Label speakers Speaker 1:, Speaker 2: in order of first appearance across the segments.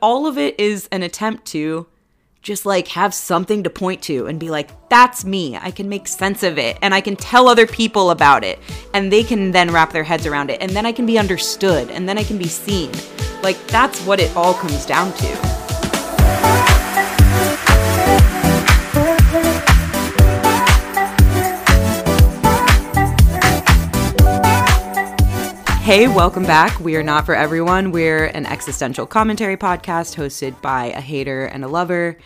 Speaker 1: all of it is an attempt to just like have something to point to and be like, that's me. I can make sense of it and I can tell other people about it and they can then wrap their heads around it and then I can be understood and then I can be seen. Like, that's what it all comes down to. Hey, welcome back. We are not for everyone. We're an existential commentary podcast hosted by a hater and a lover.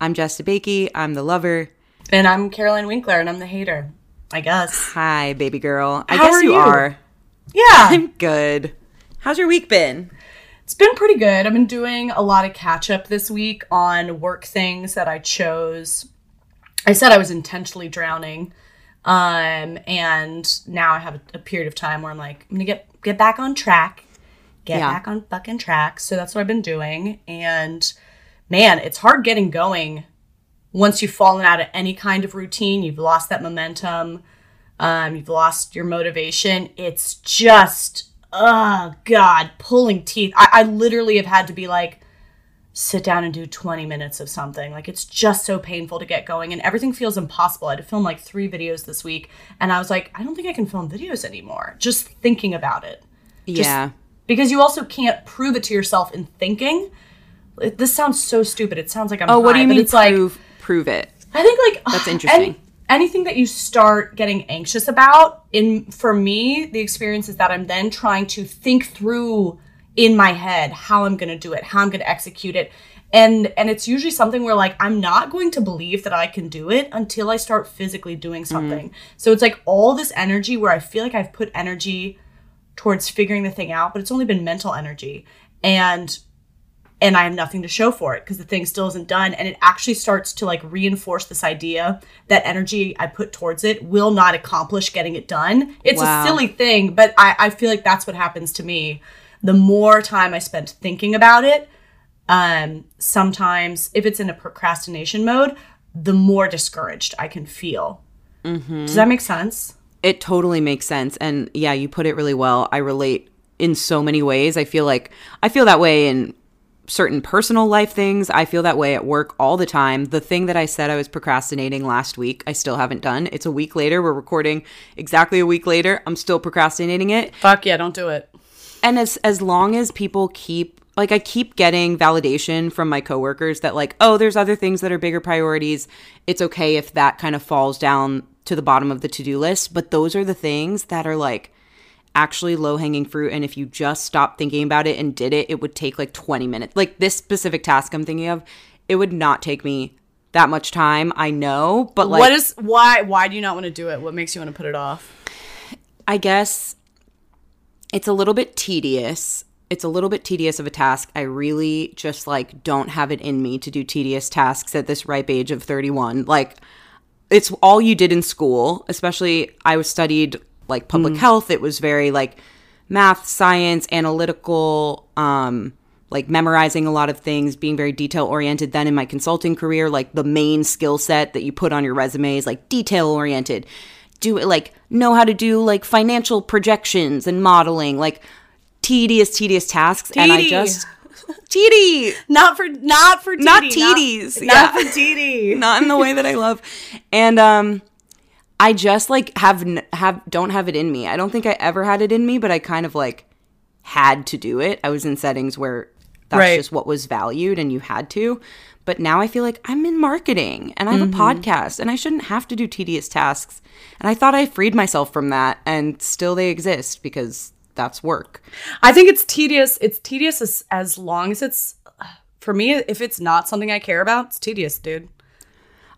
Speaker 1: I'm Jess DeBakey. I'm the lover.
Speaker 2: And I'm Caroline Winkler, and I'm the hater. I guess.
Speaker 1: Hi, baby girl. I
Speaker 2: How
Speaker 1: guess
Speaker 2: are
Speaker 1: you,
Speaker 2: you?
Speaker 1: are.
Speaker 2: Yeah,
Speaker 1: I'm good. How's your week been?
Speaker 2: it's been pretty good. I've been doing a lot of catch up this week on work things that I chose. I said I was intentionally drowning, um, and now I have a, a period of time where I'm like, I'm gonna get get back on track, get
Speaker 1: Yeah.
Speaker 2: back on fucking track. So that's what I've been doing, and man, it's hard getting going once you've fallen out of any kind of routine. You've lost that momentum. um, you've lost your motivation. It's just, oh God, pulling teeth. I, I literally have had to be like, sit down and do 20 minutes of something. Like it's just so painful to get going and everything feels impossible. I had to film like three videos this week and I was like, I don't think I can film videos anymore. Just thinking about it.
Speaker 1: yeah.
Speaker 2: Because you also can't prove it to yourself in thinking. It- This sounds so stupid. It sounds like I'm
Speaker 1: Oh, what do you mean
Speaker 2: It's like
Speaker 1: prove prove it?
Speaker 2: I think like
Speaker 1: That's interesting.
Speaker 2: any- anything that you start getting anxious about, in for me, the experience is that I'm then trying to think through in my head how I'm going to do it, how I'm going to execute it. And and it's usually something where like I'm not going to believe that I can do it until I start physically doing mm-hmm. something. So it's like all this energy where I feel like I've put energy towards figuring the thing out, but it's only been mental energy. And and I have nothing to show for it because the thing still isn't done. And it actually starts to like reinforce this idea that energy I put towards it will not accomplish getting it done. It's
Speaker 1: Wow.
Speaker 2: a silly thing, but I, I feel like that's what happens to me. The more time I spent thinking about it, um, sometimes if it's in a procrastination mode, the more discouraged I can feel. Does that make sense?
Speaker 1: It totally makes sense. And yeah, you put it really well. I relate in so many ways. I feel like I feel that way in certain personal life things. I feel that way at work all the time. The thing that I said I was procrastinating last week, I still haven't done. It's a week later. We're recording exactly a week later. I'm still procrastinating it.
Speaker 2: Fuck yeah, don't do it.
Speaker 1: And as as long as people keep like I keep getting validation from my coworkers that like oh there's other things that are bigger priorities. It's okay if that kind of falls down to the bottom of the to-do list. But those are the things that are like actually low hanging fruit. And if you just stopped thinking about it and did it it would take like 20 minutes. Like this specific task I'm thinking of it would not take me that much time I know. But like
Speaker 2: what is why why do you not want to do it? What makes you want to put it off?
Speaker 1: I guess it's a little bit tedious. It's a little bit tedious of a task. I really just like don't have it in me to do tedious tasks at this ripe age of 31. Like it's all you did in school, especially I was studied like public health. It was very like math, science, analytical, um like memorizing a lot of things, being very detail oriented. Then in my consulting career, like the main skill set that you put on your resume is like detail oriented. Do it like know how to do like financial projections and modeling, like tedious, tedious tasks. And I just TD,
Speaker 2: Not for not for TD,
Speaker 1: Not TDs,
Speaker 2: Not,
Speaker 1: yeah.
Speaker 2: not for TD.
Speaker 1: not in the way that I love. And um I just like have have don't have it in me. I don't think I ever had it in me, but I kind of like had to do it. I was in settings where that's
Speaker 2: Right.
Speaker 1: just what was valued and you had to. But now I feel like I'm in marketing and I have a mm-hmm. podcast and I shouldn't have to do tedious tasks. And I thought I freed myself from that and still they exist because that's work.
Speaker 2: I think it's tedious. It's tedious as, as long as it's uh, for me. If it's not something I care about, it's tedious, dude.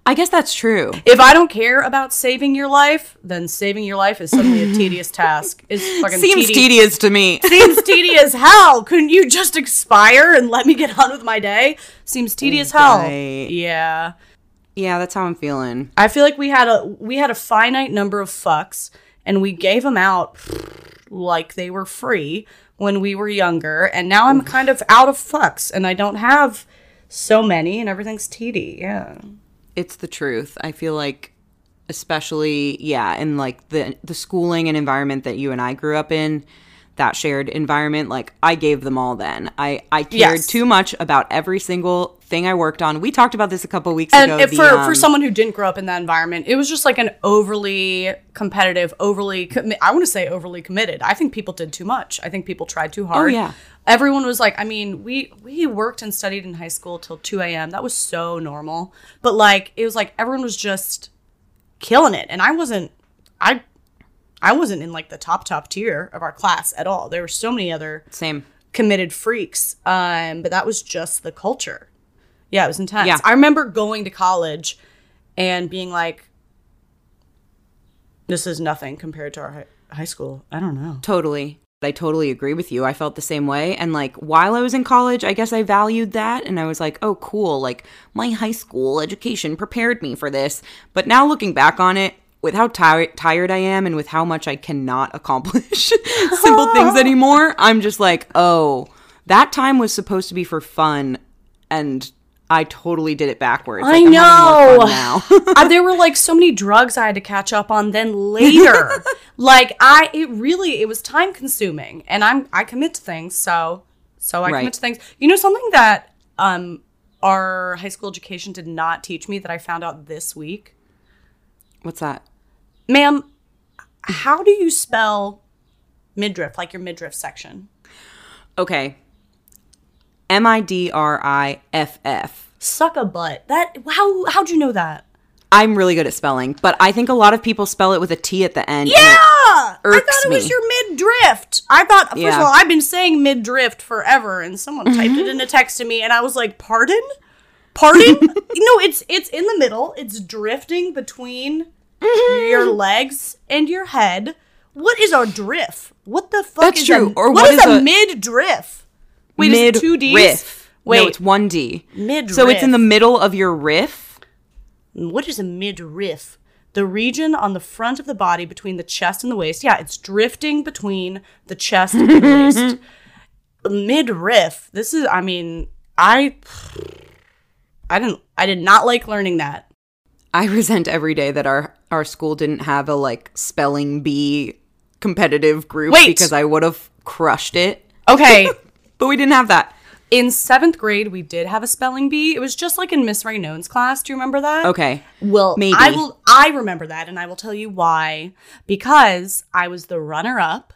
Speaker 1: I guess that's true.
Speaker 2: If I don't care about saving your life, then saving your life is suddenly a tedious task. It's fucking
Speaker 1: Seems
Speaker 2: tedi-
Speaker 1: tedious to me.
Speaker 2: Seems tedious hell. Couldn't you just expire and let me get on with my day? Seems tedious hell.
Speaker 1: Right.
Speaker 2: Yeah.
Speaker 1: yeah, that's how I'm feeling.
Speaker 2: I feel like we had a we had a finite number of fucks and we gave them out like they were free when we were younger and now I'm kind of out of fucks and I don't have so many and everything's tedi. Yeah.
Speaker 1: It's the truth. I feel like especially yeah, in like the the schooling and environment that you and I grew up in, that shared environment, like I gave them all then. I, I cared
Speaker 2: Yes.
Speaker 1: too much about every single thing I worked on. We talked about this a couple weeks
Speaker 2: and
Speaker 1: ago. the,
Speaker 2: for,
Speaker 1: um,
Speaker 2: for someone who didn't grow up in that environment it was just like an overly competitive overly commi- i want to say overly committed i think people did too much i think people tried too hard
Speaker 1: Oh, yeah.
Speaker 2: Everyone was like i mean we we worked and studied in high school till 2 a.m that was so normal but like it was like everyone was just killing it and i wasn't i i wasn't in like the top top tier of our class at all there were so many other
Speaker 1: same.
Speaker 2: committed freaks. Um, but that was just the culture. Yeah, it was intense.
Speaker 1: Yeah.
Speaker 2: I remember going to college and being like, "This is nothing compared to our hi- high school." I don't know.
Speaker 1: Totally. I totally agree with you. I felt the same way. And like while I was in college, I guess I valued that. And I was like, oh, cool. Like my high school education prepared me for this. But now looking back on it, with how ti- tired I am and with how much I cannot accomplish simple things anymore, I'm just like, oh, that time was supposed to be for fun. And I totally did it backwards.
Speaker 2: I
Speaker 1: Like, more
Speaker 2: know.
Speaker 1: now.
Speaker 2: Uh, there were like so many drugs I had to catch up on then later. like I it really it was time consuming and I'm I commit to things, so so I
Speaker 1: Right.
Speaker 2: commit to things. You know something that um our high school education did not teach me that I found out this week?
Speaker 1: What's that?
Speaker 2: Ma'am, how do you spell midriff, like your midriff section?
Speaker 1: Okay. M I D R I F F.
Speaker 2: Suck a butt. That how how'd you know that?
Speaker 1: I'm really good at spelling, but I think a lot of people spell it with a T at the end.
Speaker 2: Yeah, I thought it was
Speaker 1: me.
Speaker 2: your midriff. I thought first
Speaker 1: Yeah.
Speaker 2: of all, I've been saying mid drift forever, and someone typed it mm-hmm. in a text to me, and I was like, "Pardon, pardon." no, it's it's in the middle. It's drifting between mm-hmm. your legs and your head. What is a drift? What the fuck
Speaker 1: That's
Speaker 2: is
Speaker 1: true.
Speaker 2: A,
Speaker 1: Or
Speaker 2: what
Speaker 1: what
Speaker 2: is,
Speaker 1: is
Speaker 2: a,
Speaker 1: a-
Speaker 2: midriff? Wait, is
Speaker 1: mid
Speaker 2: it two D's?
Speaker 1: riff.
Speaker 2: Wait,
Speaker 1: no, it's one D.
Speaker 2: Midriff.
Speaker 1: So it's in the middle of your riff.
Speaker 2: What is a mid riff? The region on the front of the body between the chest and the waist. Yeah, it's drifting between the chest and the waist. Mid riff. This is I mean, I I didn't I did not like learning that.
Speaker 1: I resent every day that our our school didn't have a like spelling bee competitive group
Speaker 2: Wait.
Speaker 1: because I would have crushed it.
Speaker 2: Okay.
Speaker 1: But we didn't have that.
Speaker 2: in seventh grade, we did have a spelling bee. It was just like in Miss Raynone's class. Do you remember that?
Speaker 1: Okay.
Speaker 2: Well,
Speaker 1: Maybe.
Speaker 2: I will. I remember that, and I will tell you why. Because I was the runner-up,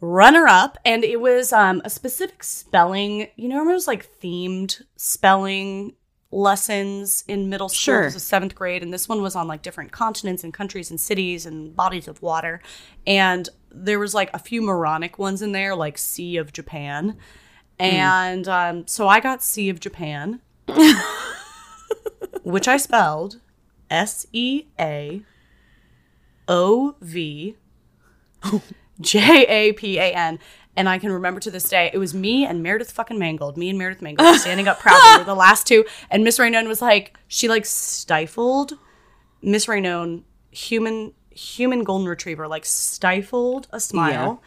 Speaker 2: runner-up, and it was um, a specific spelling. You know, remember was like themed spelling lessons in middle school?
Speaker 1: Sure.
Speaker 2: This was seventh grade, and this one was on like different continents and countries and cities and bodies of water, and there was like a few moronic ones in there, like Sea of Japan. And um, so I got Sea of Japan, which I spelled S E A O V J A P A N. And I can remember to this day, it was me and Meredith fucking Mangold. Me and Meredith Mangold were standing up proudly. The last two. And Miss Raynone was like, she like stifled Miss Raynone, human human golden retriever, like stifled a smile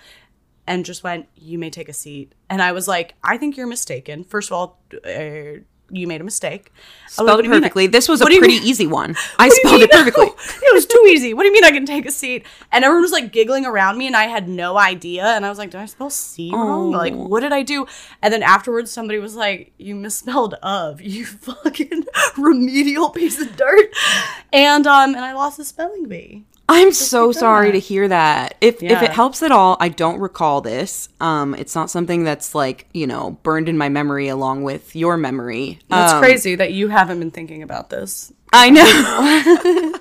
Speaker 2: and just went, "You may take a seat." And I was like, "I think you're mistaken. First of all, uh, you made a mistake." Like,
Speaker 1: Spelled it
Speaker 2: do you mean I-
Speaker 1: perfectly. This was a pretty easy one. I spelled it perfectly.
Speaker 2: it was too easy. What do you mean I can take a seat? And everyone was like giggling around me, and I had no idea. And I was like, "Did I spell C wrong? Like,
Speaker 1: Oh.
Speaker 2: what did I do?" And then afterwards, somebody was like, "You misspelled of. You fucking remedial piece of dirt." And um, and I lost the spelling bee.
Speaker 1: I'm so sorry to hear that. If if it helps at all, I don't recall this. Um, it's not something that's like you know burned in my memory along with your memory.
Speaker 2: That's
Speaker 1: Um,
Speaker 2: crazy that you haven't been thinking about this.
Speaker 1: I know.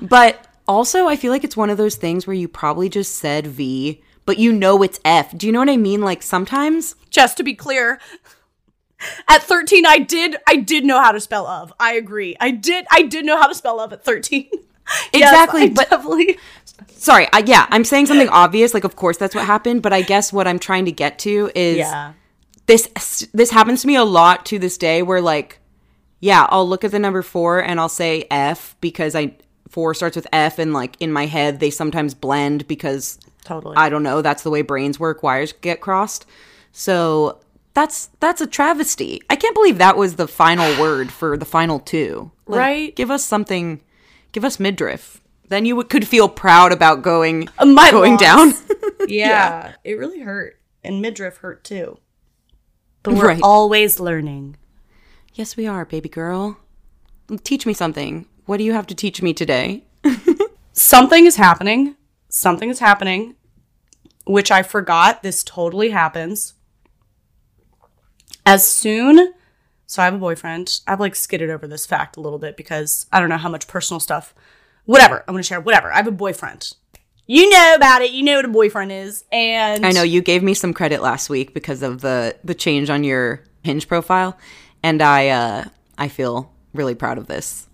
Speaker 1: but also, I feel like it's one of those things where you probably just said V, but you know it's F. Do you know what I mean? Like sometimes.
Speaker 2: just to be clear at 13 i did i did know how to spell of i agree i did i did know how to spell of at 13 Yes,
Speaker 1: Exactly,
Speaker 2: I
Speaker 1: but-
Speaker 2: definitely
Speaker 1: Sorry, I, yeah, I'm saying something obvious. Like, of course, that's what happened. But I guess what I'm trying to get to is
Speaker 2: yeah
Speaker 1: this. This happens to me a lot to this day. Where like, yeah, I'll look at the number four and I'll say F because I four starts with F, and like in my head they sometimes blend because
Speaker 2: totally
Speaker 1: I don't know. That's the way brains work. Wires get crossed. So that's that's a travesty. I can't believe that was the final word for the final two. Like,
Speaker 2: Right.
Speaker 1: Give us something. Give us midriff. Then you could feel proud about going
Speaker 2: Uh, my
Speaker 1: going
Speaker 2: loss.
Speaker 1: down.
Speaker 2: yeah, it really hurt. And midriff hurt too. But we're
Speaker 1: Right.
Speaker 2: always learning.
Speaker 1: Yes, we are, baby girl. Teach me something. What do you have to teach me today?
Speaker 2: Something is happening. Something is happening, which I forgot. This totally happens. As soon, so I have a boyfriend. I've like skidded over this fact a little bit because I don't know how much personal stuff. Whatever. I'm going to share whatever. I have a boyfriend. You know about it. You know what a boyfriend is. And
Speaker 1: I know you gave me some credit last week because of the the change on your Hinge profile, and I uh I feel really proud of this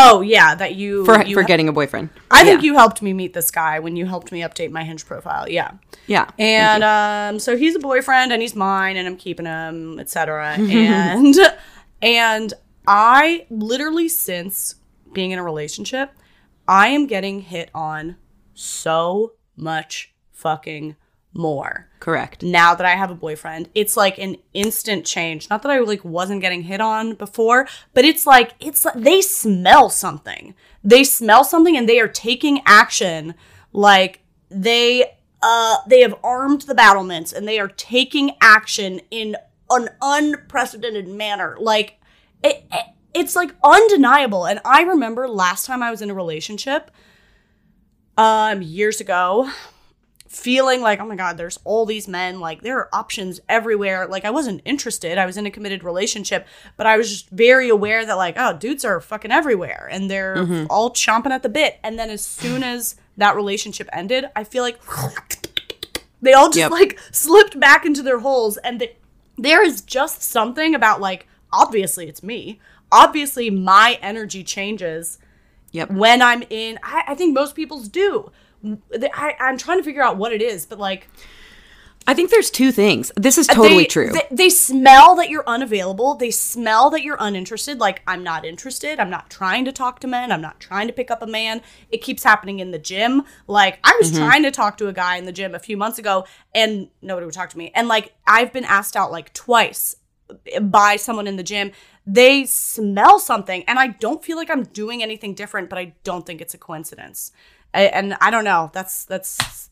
Speaker 2: Oh, yeah. That you.
Speaker 1: for
Speaker 2: you
Speaker 1: for getting a boyfriend.
Speaker 2: I think
Speaker 1: Yeah.
Speaker 2: you helped me meet this guy when you helped me update my Hinge profile. Yeah.
Speaker 1: yeah.
Speaker 2: And um, so he's a boyfriend and he's mine and I'm keeping him, etc. and and I literally since being in a relationship, I am getting hit on so much fucking more.
Speaker 1: correct.
Speaker 2: Now that I have a boyfriend, it's like an instant change. Not that I like wasn't getting hit on before, but it's like it's like they smell something. They smell something and they are taking action like they uh they have armed the battlements and they are taking action in an unprecedented manner. Like it, it it's like undeniable. And I remember last time I was in a relationship um years ago feeling like, oh my God, there's all these men. Like, there are options everywhere. Like, I wasn't interested. I was in a committed relationship, but I was just very aware that, like, oh, dudes are fucking everywhere and they're mm-hmm. all chomping at the bit. And then as soon as that relationship ended, I feel like they all just
Speaker 1: Yep.
Speaker 2: like slipped back into their holes. And they, there is just something about, like, obviously it's me. Obviously, my energy changes
Speaker 1: Yep.
Speaker 2: when I'm in. I, I think most people's do. I, I'm trying to figure out what it is, but like
Speaker 1: I think there's two things. This is totally
Speaker 2: they,
Speaker 1: true.
Speaker 2: They, they smell that you're unavailable. They smell that you're uninterested. Like I'm not interested. I'm not trying to talk to men. I'm not trying to pick up a man. It keeps happening in the gym. Like I was mm-hmm. trying to talk to a guy in the gym a few months ago, and nobody would talk to me. And like I've been asked out like twice by someone in the gym. They smell something, and I don't feel like I'm doing anything different, but I don't think it's a coincidence. And I don't know. That's that's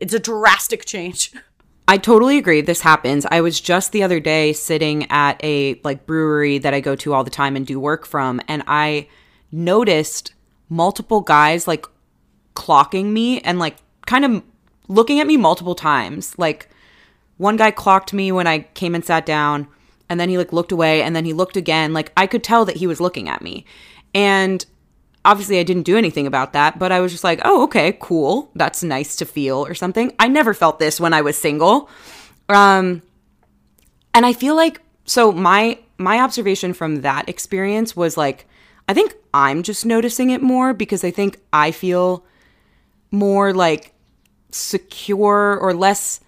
Speaker 2: it's a drastic change.
Speaker 1: I totally agree. This happens. I was just the other day sitting at a like brewery that I go to all the time and do work from, and I noticed multiple guys like clocking me and like kind of looking at me multiple times. Like one guy clocked me when I came and sat down, and then he like looked away, and then he looked again. Like I could tell that he was looking at me, and obviously I didn't do anything about that, but I was just like, oh, okay, cool. That's nice to feel or something. I never felt this when I was single. Um and I feel like so my my observation from that experience was like I think I'm just noticing it more because I think I feel more like secure or less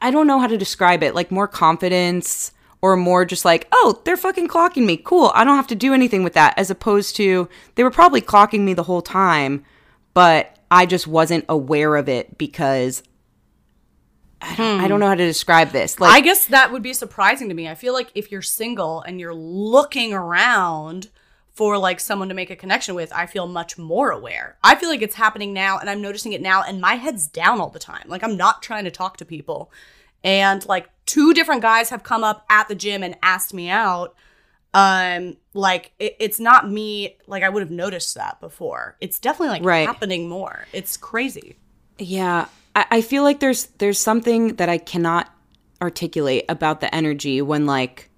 Speaker 1: I- don't know how to describe it, like more confidence or more just like, oh, they're fucking clocking me. Cool. I don't have to do anything with that. As opposed to they were probably clocking me the whole time, but I just wasn't aware of it because I don't, I don't hmm. know how to describe this. Like
Speaker 2: I guess that would be surprising to me. I feel like if you're single and you're looking around for like someone to make a connection with, I feel much more aware. I feel like it's happening now and I'm noticing it now and my head's down all the time. Like I'm not trying to talk to people. And like two different guys have come up at the gym and asked me out. Um like it, it's not me like I would have noticed that before. It's definitely like
Speaker 1: Right.
Speaker 2: happening more. It's crazy.
Speaker 1: Yeah, I, I feel like there's there's something that I cannot articulate about the energy when like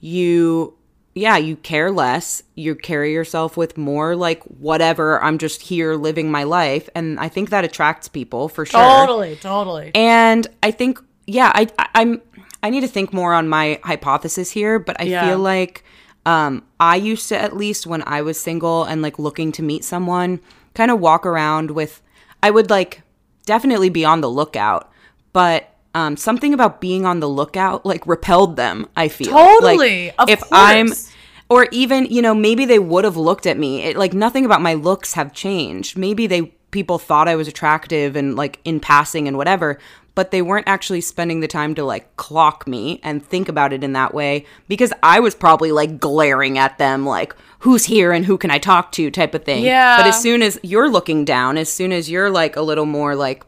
Speaker 1: you yeah, you care less, you carry yourself with more like whatever, I'm just here living my life and I think that attracts people for sure.
Speaker 2: Totally, totally.
Speaker 1: And I think, yeah, I, I I'm I need to think more on my hypothesis here, but I
Speaker 2: Yeah.
Speaker 1: feel like um I used to at least when I was single and like looking to meet someone, kind of walk around with I would like definitely be on the lookout, but um something about being on the lookout like repelled them, I feel.
Speaker 2: Totally.
Speaker 1: Like, if I'm or even you know maybe they would have looked at me it, like nothing about my looks have changed maybe they people thought i was attractive and like in passing and whatever but they weren't actually spending the time to like clock me and think about it in that way because i was probably like glaring at them like who's here and who can i talk to type of thing
Speaker 2: Yeah.
Speaker 1: but as soon as you're looking down as soon as you're like a little more like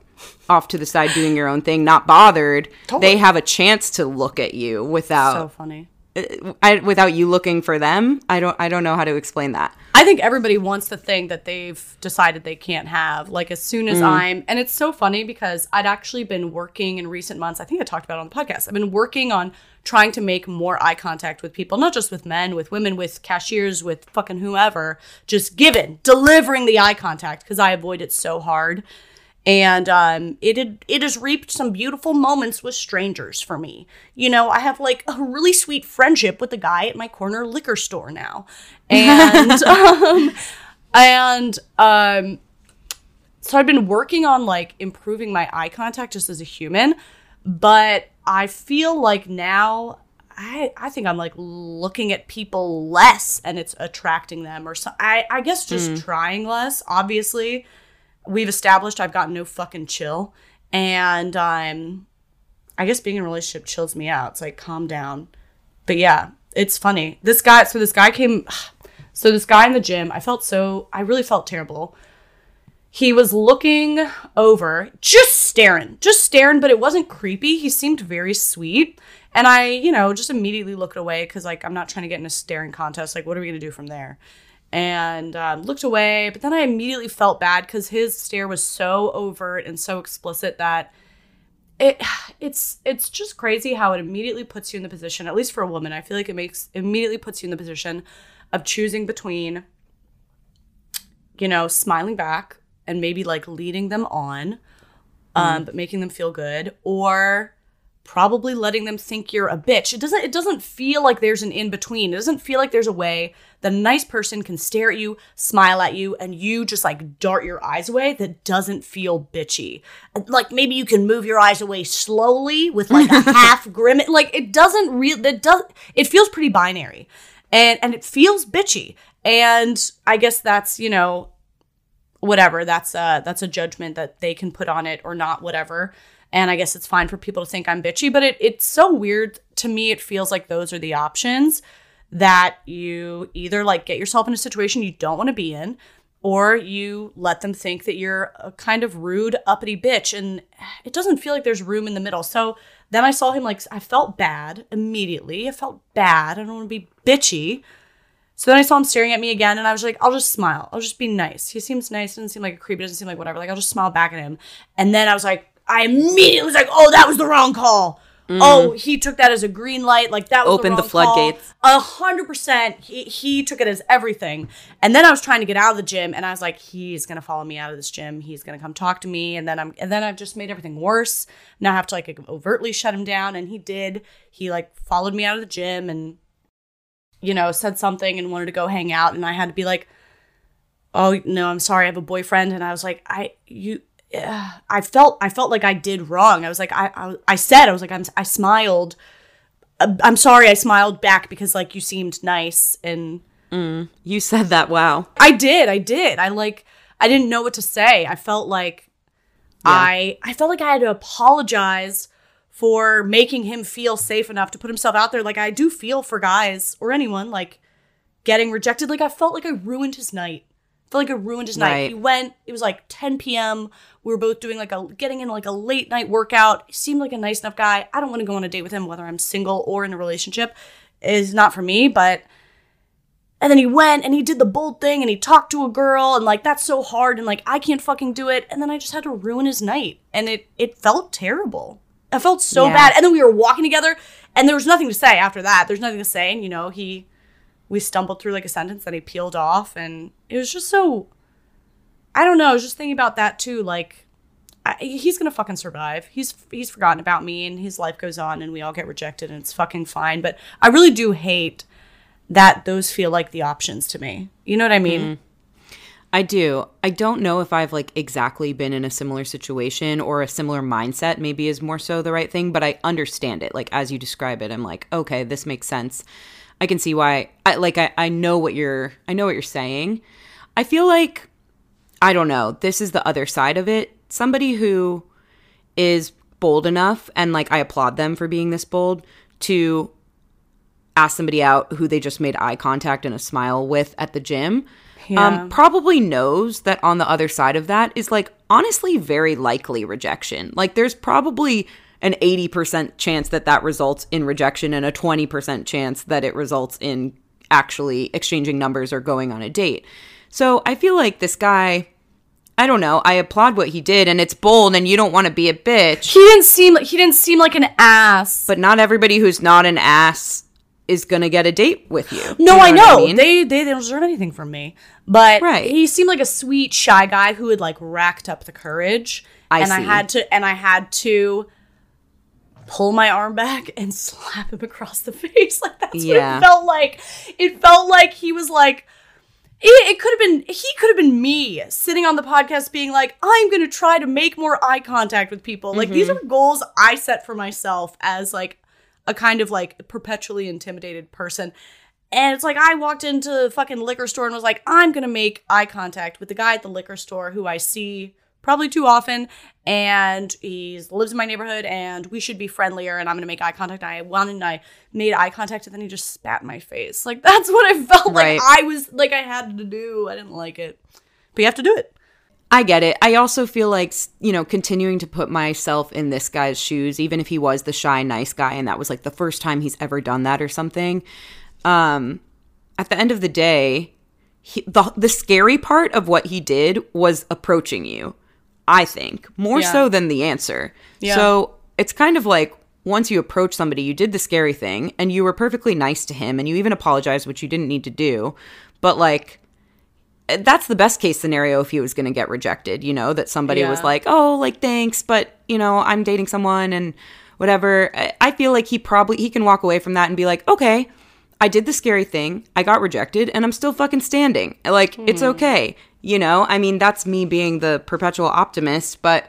Speaker 1: off to the side doing your own thing, not bothered,
Speaker 2: Totally.
Speaker 1: they have a chance to look at you without
Speaker 2: so funny.
Speaker 1: Uh, I, without you looking for them. I don't I don't know how to explain that.
Speaker 2: I think everybody wants the thing that they've decided they can't have. Like as soon as mm. I'm, and it's so funny because I'd actually been working in recent months. I think I talked about it on the podcast. I've been working on trying to make more eye contact with people, not just with men, with women, with cashiers, with fucking whoever. Just giving, delivering the eye contact because I avoid it so hard. And um, it had, it has reaped some beautiful moments with strangers for me. You know, I have like a really sweet friendship with the guy at my corner liquor store now, and um, and um, so I've been working on like improving my eye contact just as a human, but I feel like now I I think I'm like looking at people less and it's attracting them or so I I guess just trying less. Obviously, we've established I've got no fucking chill and um I guess being in a relationship chills me out. It's like calm down. But yeah, it's funny. This guy so this guy came so this guy in the gym, I felt so I really felt terrible he was looking over, just staring, just staring, but it wasn't creepy. He seemed very sweet. And I, you know, just immediately looked away because, like, I'm not trying to get in a staring contest. Like, what are we going to do from there? And um, looked away, but then I immediately felt bad because his stare was so overt and so explicit that it it's it's just crazy how it immediately puts you in the position at least for a woman i feel like it makes immediately puts you in the position of choosing between you know smiling back and maybe like leading them on um but making them feel good or probably letting them think you're a bitch. It doesn't it doesn't feel like there's an in between it doesn't feel like there's a way that a nice person can stare at you smile at you and you just like dart your eyes away that doesn't feel bitchy. Like maybe you can move your eyes away slowly with like a half grimace like it doesn't real it does it feels pretty binary. And and it feels bitchy. And i guess that's you know whatever that's a that's a judgment that they can put on it or not whatever and i guess it's fine for people to think i'm bitchy but it, it's so weird to me it feels like those are the options that you either like get yourself in a situation you don't want to be in or you let them think that you're a kind of rude uppity bitch and it doesn't feel like there's room in the middle so then i saw him like i felt bad immediately i felt bad i don't want to be bitchy so then I saw him staring at me again, and I was like, I'll just smile. I'll just be nice. He seems nice. Doesn't seem like a creep. Doesn't seem like whatever. Like, I'll just smile back at him. And then I was like, I immediately was like, oh, that was the wrong call. Mm. Oh, he took that as a green light. Like, that was
Speaker 1: Opened the
Speaker 2: the,
Speaker 1: floodgates.
Speaker 2: A hundred percent. He he took it as everything. And then I was trying to get out of the gym, and I was like, he's gonna follow me out of this gym. He's gonna come talk to me, and then I'm and then I've just made everything worse. Now I have to like overtly shut him down, and he did. He like followed me out of the gym and you know, said something and wanted to go hang out, and I had to be like, "Oh no, I'm sorry, I have a boyfriend." And I was like, "I you." Uh, I felt I felt like I did wrong. I was like I I, I said I was like I'm I smiled. I'm sorry I smiled back because like you seemed nice and
Speaker 1: You said that. Wow.
Speaker 2: I did. I did. I like I didn't know what to say. I felt like I I felt like I had to apologize for making him feel safe enough to put himself out there like I do feel for guys or anyone like getting rejected like I felt like I ruined his night. Felt like I ruined his night.
Speaker 1: Right.
Speaker 2: He went, it was like 10 p.m. We were both doing like a getting in like a late night workout. He seemed like a nice enough guy. I don't want to go on a date with him whether I'm single or in a relationship is not for me, but and then he went and he did the bold thing and he talked to a girl and like that's so hard and like I can't fucking do it. And then I just had to ruin his night. And it it felt terrible. I felt so
Speaker 1: Yeah.
Speaker 2: bad. And then we were walking together and there was nothing to say after that. There's nothing to say. And you know, he we stumbled through like a sentence that he peeled off and it was just so I don't know, I was just thinking about that too. Like I, he's gonna fucking survive. He's he's forgotten about me, and his life goes on, and we all get rejected, and it's fucking fine. But I really do hate that those feel like the options to me. You know what I mean? Mm.
Speaker 1: I do. I don't know if I've like exactly been in a similar situation or a similar mindset, maybe is more so the right thing, but I understand it. Like as you describe it, I'm like, okay, this makes sense. I can see why I like I, I know what you're I know what you're saying. I feel like I don't know. This is the other side of it. Somebody who is bold enough and like I applaud them for being this bold to ask somebody out who they just made eye contact and a smile with at the gym.
Speaker 2: Yeah.
Speaker 1: um, probably knows that on the other side of that is like honestly very likely rejection. Like there's probably an 80% chance that that results in rejection and a 20% chance that it results in actually exchanging numbers or going on a date. So I feel like this guy, I don't know, I applaud what he did and it's bold and you don't want to be a bitch,
Speaker 2: He didn't seem like he didn't seem like an ass.
Speaker 1: but not everybody who's not an ass is going to get a date with you.
Speaker 2: No,
Speaker 1: You
Speaker 2: I
Speaker 1: what
Speaker 2: know.
Speaker 1: mean?
Speaker 2: They, they don't deserve anything from me. But
Speaker 1: Right.
Speaker 2: he seemed like a sweet, shy guy who had like racked up the courage.
Speaker 1: I
Speaker 2: and I had to and I had to pull my arm back and slap him across the face. Like that's
Speaker 1: Yeah.
Speaker 2: what it felt like. It felt like he was like it, it could have been he could have been me sitting on the podcast being like i'm going to try to make more eye contact with people like these
Speaker 1: Mm-hmm.
Speaker 2: are goals i set for myself as like a kind of like perpetually intimidated person and it's like i walked into the fucking liquor store and was like i'm going to make eye contact with the guy at the liquor store who i see probably too often and he lives in my neighborhood and we should be friendlier and i'm to make eye contact and i went and i made eye contact and then he just spat in my face like that's what i felt
Speaker 1: Right.
Speaker 2: like i was like i had to do i didn't like it but you have to do it
Speaker 1: I get it. I also feel like, you know, continuing to put myself in this guy's shoes, even if he was the shy, nice guy and that was like the first time he's ever done that or something. Um, at the end of the day, he, the, the scary part of what he did was approaching you, I think, more
Speaker 2: Yeah.
Speaker 1: so than the answer.
Speaker 2: Yeah.
Speaker 1: So it's kind of like once you approach somebody, you did the scary thing and you were perfectly nice to him and you even apologized, which you didn't need to do. But like, eh, that's the best case scenario if he was going to get rejected, you know, that somebody was like, oh, like, thanks, but, you know, I'm dating someone and whatever. I- I feel like he probably, he can walk away from that and be like, okay, I did the scary thing. I got rejected and I'm still fucking standing. Like, it's hmm. okay. You know, I mean, that's me being the perpetual optimist, but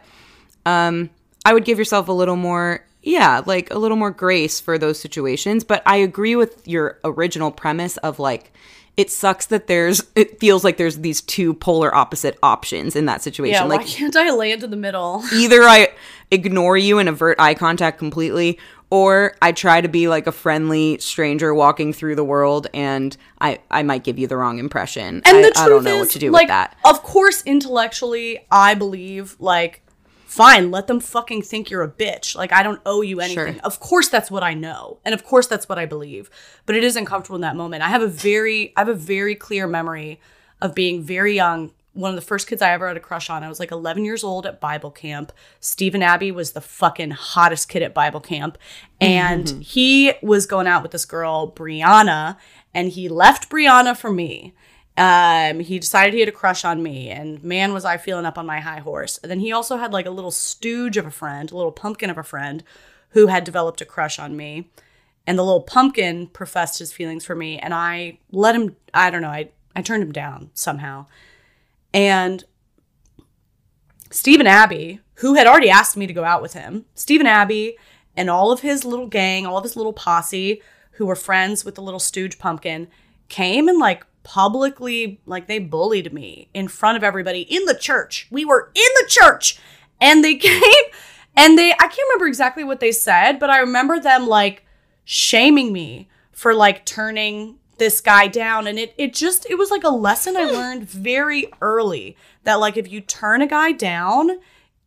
Speaker 1: um, I would give yourself a little more, yeah, like a little more grace for those situations. But I agree with your original premise of like, it sucks that there's, it feels like there's these two polar opposite options in that situation.
Speaker 2: yeah
Speaker 1: like,
Speaker 2: why can't i land in the middle
Speaker 1: either I ignore you and avert eye contact completely, or I try to be like a friendly stranger walking through the world and I, I might give you the wrong impression.
Speaker 2: And
Speaker 1: I,
Speaker 2: the truth
Speaker 1: I don't know
Speaker 2: is,
Speaker 1: what to do
Speaker 2: like,
Speaker 1: with that.
Speaker 2: Of course, intellectually, I believe like, fine, let them fucking think you're a bitch. Like, I don't owe you anything.
Speaker 1: Sure.
Speaker 2: Of course, that's what I know, and of course, that's what I believe. But it is uncomfortable in that moment. I have a very, I have a very clear memory of being very young. One of the first kids I ever had a crush on. I was like 11 years old at Bible camp. Stephen Abbey was the fucking hottest kid at Bible camp. And mm-hmm. he was going out with this girl, Brianna, and he left Brianna for me. Um, he decided he had a crush on me, and man, was I feeling up on my high horse. And then he also had like a little stooge of a friend, a little pumpkin of a friend, who had developed a crush on me. And the little pumpkin professed his feelings for me, and I let him. I don't know. I I turned him down somehow. And Stephen Abbey, who had already asked me to go out with him, Stephen Abbey and all of his little gang, all of his little posse, who were friends with the little stooge pumpkin, came and like publicly, like they bullied me in front of everybody in the church. We were in the church. And they came and they, I can't remember exactly what they said, but I remember them like shaming me for like turning this guy down and it it just it was like a lesson I learned very early that like if you turn a guy down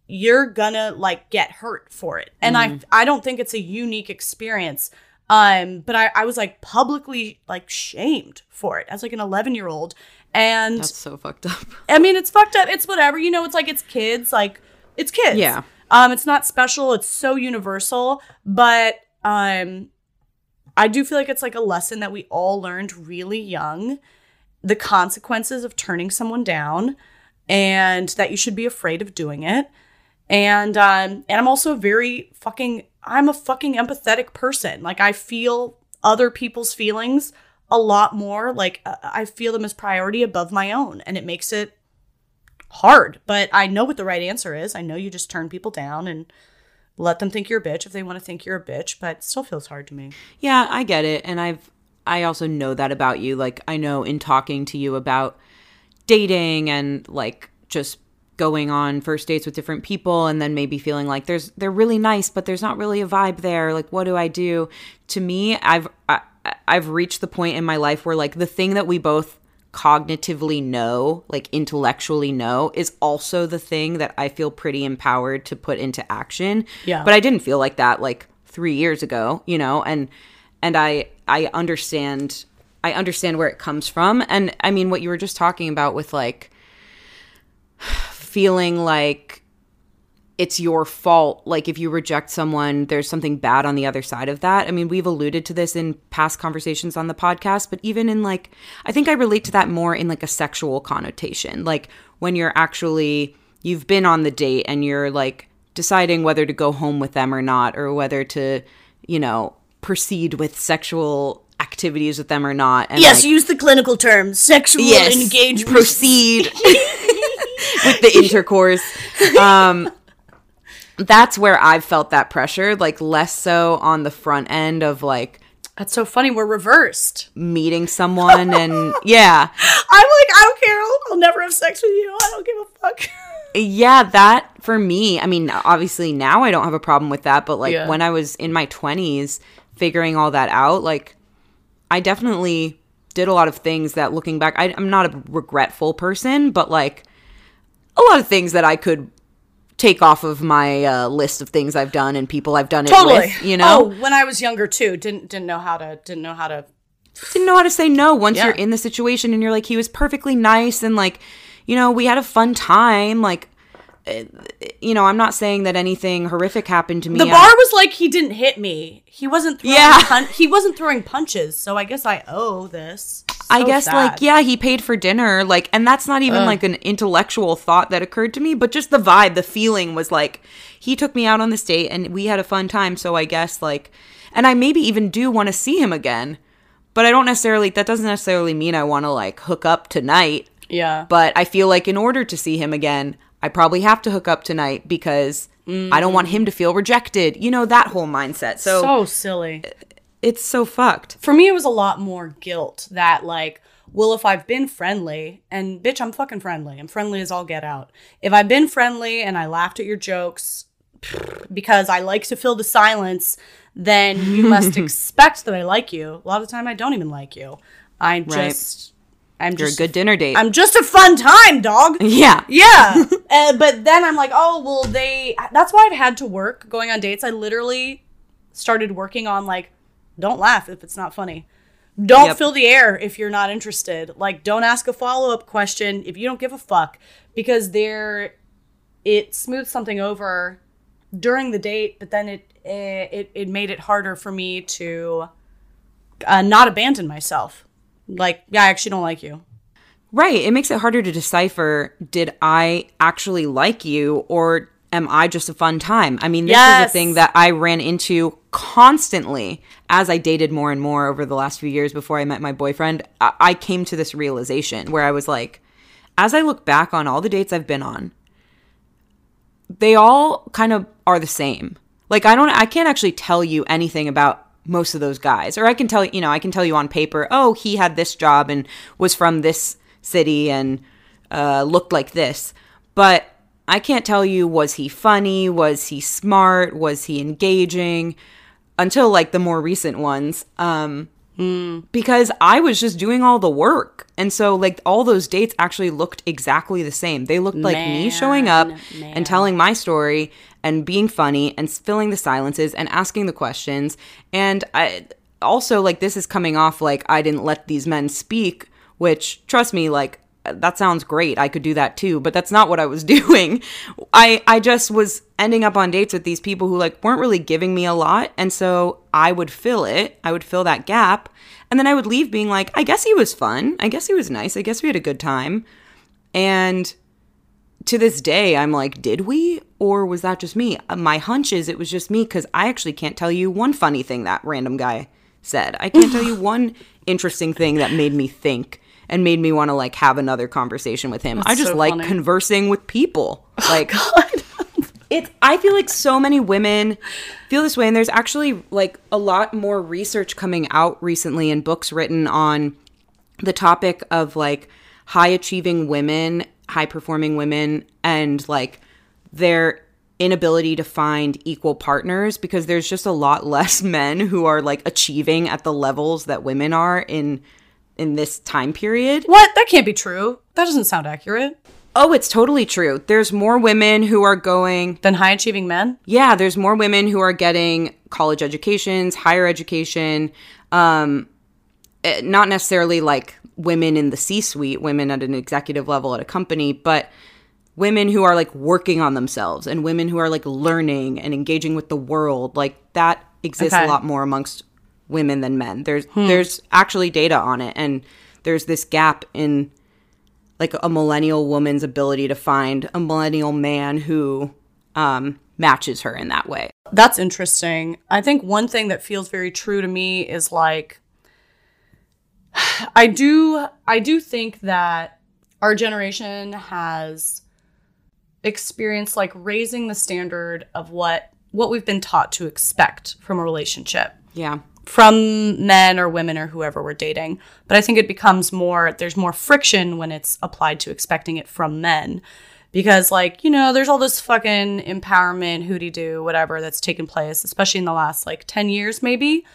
Speaker 2: you're gonna like get hurt for it and I mm. I don't think it's a unique experience um but I I was like publicly like shamed for it as like an 11 year old and
Speaker 1: That's so fucked up.
Speaker 2: I mean, it's fucked up. It's whatever. You know, it's like it's kids. Like it's kids.
Speaker 1: Yeah.
Speaker 2: Um, it's not special. It's so universal. But um, I do feel like it's like a lesson that we all learned really young. The consequences of turning someone down, and that you should be afraid of doing it. And um, and I'm also very fucking. I'm a fucking empathetic person. Like I feel other people's feelings a lot more. Like uh, I feel them as priority above my own, and it makes it hard. But I know what the right answer is. I know you just turn people down and let them think you're a bitch if they want to think you're a bitch. But it still feels hard to me.
Speaker 1: Yeah, I get it. And I've I also know that about you. Like I know in talking to you about dating and like just going on first dates with different people and then maybe feeling like there's they're really nice but there's not really a vibe there like what do i do to me i've I, i've reached the point in my life where like the thing that we both cognitively know, like intellectually know, is also the thing that I feel pretty empowered to put into action.
Speaker 2: Yeah.
Speaker 1: But I didn't feel like that like three years ago, you know, and and I I understand I understand where it comes from. And I mean what you were just talking about with like feeling like it's your fault. Like if you reject someone, there's something bad on the other side of that. I mean, we've alluded to this in past conversations on the podcast, but even in like, I think I relate to that more in like a sexual connotation. Like when you're actually, you've been on the date and you're like deciding whether to go home with them or not, or whether to, you know, proceed with sexual activities with them or not. And
Speaker 3: Yes,
Speaker 1: like,
Speaker 3: use the clinical term sexual
Speaker 1: yes,
Speaker 3: engagement.
Speaker 1: proceed with the intercourse. Um, that's where I've felt that pressure, like less so on the front end of like
Speaker 2: That's so funny. We're reversed.
Speaker 1: meeting someone and yeah,
Speaker 3: I'm like, I don't care. I'll, I'll never have sex with you. I don't give a fuck.
Speaker 1: yeah, that for me, I mean, obviously now I don't have a problem with that, but like
Speaker 2: Yeah.
Speaker 1: when I was in my 20s figuring all that out, like I definitely did a lot of things that looking back, I, I'm not a regretful person, but like a lot of things that I could take off of my uh, list of things I've done and people I've done it
Speaker 2: Totally.
Speaker 1: with, you know?
Speaker 2: Oh, when I was younger too, didn't didn't know how to didn't know how to.
Speaker 1: didn't know how to say no once
Speaker 2: Yeah.
Speaker 1: you're in the situation and you're like he was perfectly nice and like you know we had a fun time like uh, you know i'm not saying that anything horrific happened to me
Speaker 2: The
Speaker 1: I-
Speaker 2: bar was like he didn't hit me. He wasn't throwing
Speaker 1: Yeah.
Speaker 2: pun- he wasn't throwing punches. So I guess I owe this.
Speaker 1: I
Speaker 2: So
Speaker 1: guess
Speaker 2: sad.
Speaker 1: like yeah, he paid for dinner, like, and that's not even like an intellectual thought that occurred to me, but just the vibe, the feeling was like he took me out on this date and we had a fun time. So I guess like, and I maybe even do want to see him again, but I don't necessarily. That doesn't necessarily mean I want to like hook up tonight.
Speaker 2: Yeah.
Speaker 1: But I feel like in order to see him again, I probably have to hook up tonight because I don't want mm. him to feel rejected. You know that whole mindset. So,
Speaker 2: so silly.
Speaker 1: It's so fucked.
Speaker 2: For me, it was a lot more guilt that like, well, if I've been friendly, and bitch, I'm fucking friendly. I'm friendly as all get out. If I've been friendly and I laughed at your jokes because I like to fill the silence, then you must expect that I like you. A lot of the time, I don't even like you. I just, I'm
Speaker 1: You're a
Speaker 2: just
Speaker 1: good dinner date.
Speaker 2: I'm just a fun time, dog.
Speaker 1: yeah.
Speaker 2: Yeah. uh, but then I'm like, oh, well, they. That's why I've had to work going on dates. I literally started working on, like, don't laugh if it's not funny. Don't
Speaker 1: Yep.
Speaker 2: fill the air if you're not interested. Like, don't ask a follow up question if you don't give a fuck. Because there, it smooths something over during the date, but then it, eh, it, it made it harder for me to uh, not abandon myself. Like, yeah, I actually don't like you.
Speaker 1: Right. It makes it harder to decipher did I actually like you or am I just a fun time? I mean, this is a thing that I ran into constantly as I dated more and more over the last few years before I met my boyfriend. I, I came to this realization where I was like, as I look back on all the dates I've been on, they all kind of are the same. Like I don't I can't actually tell you anything about most of those guys. Or I can tell you, you know, I can tell you on paper, oh, he had this job and was from this city and uh, looked like this. But I can't tell you was he funny, was he smart, was he engaging until like the more recent ones. Um because I was just doing all the work. And so like all those dates actually looked exactly the same. They looked like me showing up
Speaker 2: Man, man.
Speaker 1: and telling my story and being funny and filling the silences and asking the questions. And I also like this is coming off like I didn't let these men speak, which trust me like that sounds great. I could do that too, but that's not what I was doing. I I just was ending up on dates with these people who like weren't really giving me a lot, and so I would fill it. I would fill that gap, and then I would leave being like, I guess he was fun. I guess he was nice. I guess we had a good time. And to this day, I'm like, did we? Or was that just me? Uh, My hunch is it was just me because I actually can't tell you one funny thing that random guy said. I can't tell you one interesting thing that made me think and made me want to like have another conversation with him. I just
Speaker 2: so
Speaker 1: like
Speaker 2: funny.
Speaker 1: conversing with people. Oh like, it's I feel like so many women feel this way and there's actually like a lot more research coming out recently and books written on the topic of like high achieving women, high performing women and like their inability to find equal partners because there's just a lot less men who are like achieving at the levels that women are in in this time period.
Speaker 2: What? That can't be true. That doesn't sound accurate.
Speaker 1: Oh, it's totally true. There's more women who are going
Speaker 2: Than high achieving men?
Speaker 1: yeah, there's more women who are getting college educations, higher education, um, eh, not necessarily like women in the C suite, women at an executive level at a company, but women who are like working on themselves and women who are like learning and engaging with the world. Like that exists
Speaker 2: Okay.
Speaker 1: a lot more amongst women than men. There's there's actually data on it and there's this gap in like a millennial woman's ability to find a millennial man who um, matches her in that way.
Speaker 2: That's interesting. I think one thing that feels very true to me is like I do I do think that our generation has experienced like raising the standard of what what we've been taught to expect from a relationship
Speaker 1: Yeah.
Speaker 2: From men or women or whoever we're dating. But I think it becomes more, there's more friction when it's applied to expecting it from men. Because, like, you know, there's all this fucking empowerment, hooty doo, whatever that's taken place, especially in the last like 10 years, maybe.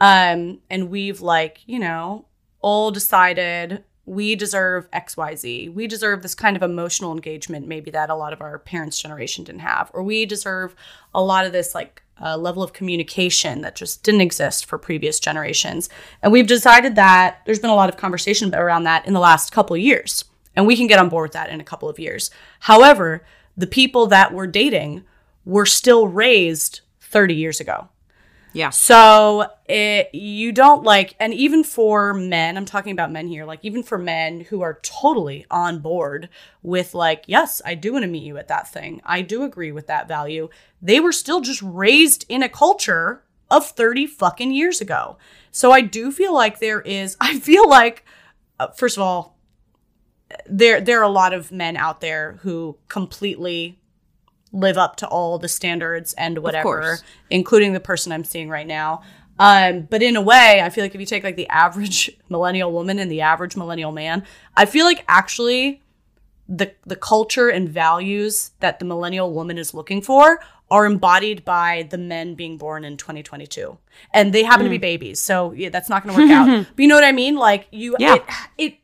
Speaker 2: Um, and we've, like, you know, all decided we deserve XYZ. We deserve this kind of emotional engagement, maybe that a lot of our parents' generation didn't have. Or we deserve a lot of this, like, uh, level of communication that just didn't exist for previous generations. And we've decided that there's been a lot of conversation around that in the last couple of years. And we can get on board with that in a couple of years. However, the people that we're dating were still raised 30 years ago.
Speaker 1: Yeah.
Speaker 2: So it, you don't like, and even for men, I'm talking about men here, like even for men who are totally on board with, like, yes, I do want to meet you at that thing. I do agree with that value. They were still just raised in a culture of 30 fucking years ago. So I do feel like there is, I feel like, uh, first of all, there there are a lot of men out there who completely live up to all the standards and whatever, including the person I'm seeing right now. Um, but in a way, I feel like if you take like the average millennial woman and the average millennial man, I feel like actually the the culture and values that the millennial woman is looking for are embodied by the men being born in 2022 and they happen to be babies so yeah that's not going to work out. But you know what i mean? Like you
Speaker 1: Yeah.
Speaker 2: it, it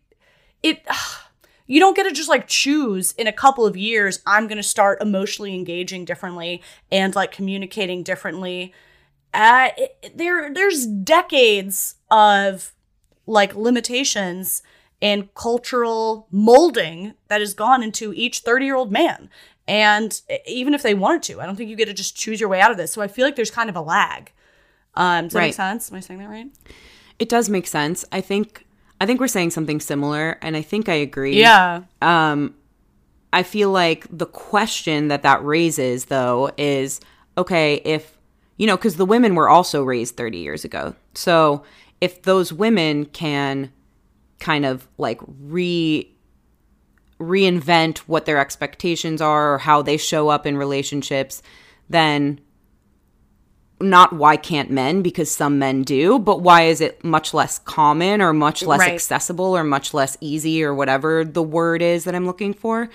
Speaker 2: it you don't get to just like choose in a couple of years i'm going to start emotionally engaging differently and like communicating differently. Uh it, there there's decades of like limitations and cultural molding that has gone into each 30 year old man. And even if they wanted to i don't think you get to just choose your way out of this. So i feel like there's kind of a lag. Um does that make sense? Am i saying that right?
Speaker 1: It does make sense. I think I think we're saying something similar and I think I agree.
Speaker 2: yeah
Speaker 1: Um I feel like the question that that raises though is okay, if you know, cuz the women were also raised 30 years ago. So, if those women can kind of like re reinvent what their expectations are or how they show up in relationships, then not why can't men because some men do, but why is it much less common or much less
Speaker 2: Right.
Speaker 1: accessible or much less easy or whatever the word is that I'm looking for.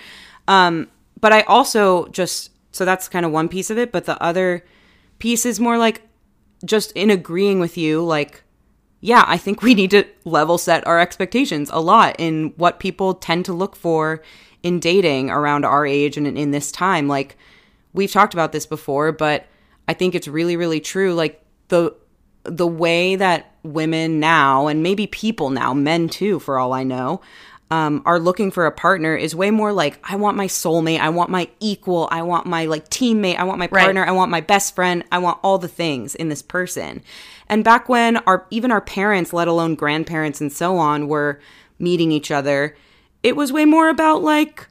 Speaker 1: Um, but I also just so that's kind of one piece of it, but the other piece is more like just in agreeing with you, like, yeah, I think we need to level set our expectations a lot in what people tend to look for in dating around our age and in this time. Like, we've talked about this before, but I think it's really, really true. Like, the the way that women now and maybe people now, men too, for all I know, um, are looking for a partner is way more like I want my soulmate, I want my equal, I want my like teammate, I want my
Speaker 2: Right.
Speaker 1: partner, I want my best friend, I want all the things in this person. And back when our even our parents, let alone grandparents and so on, were meeting each other, it was way more about like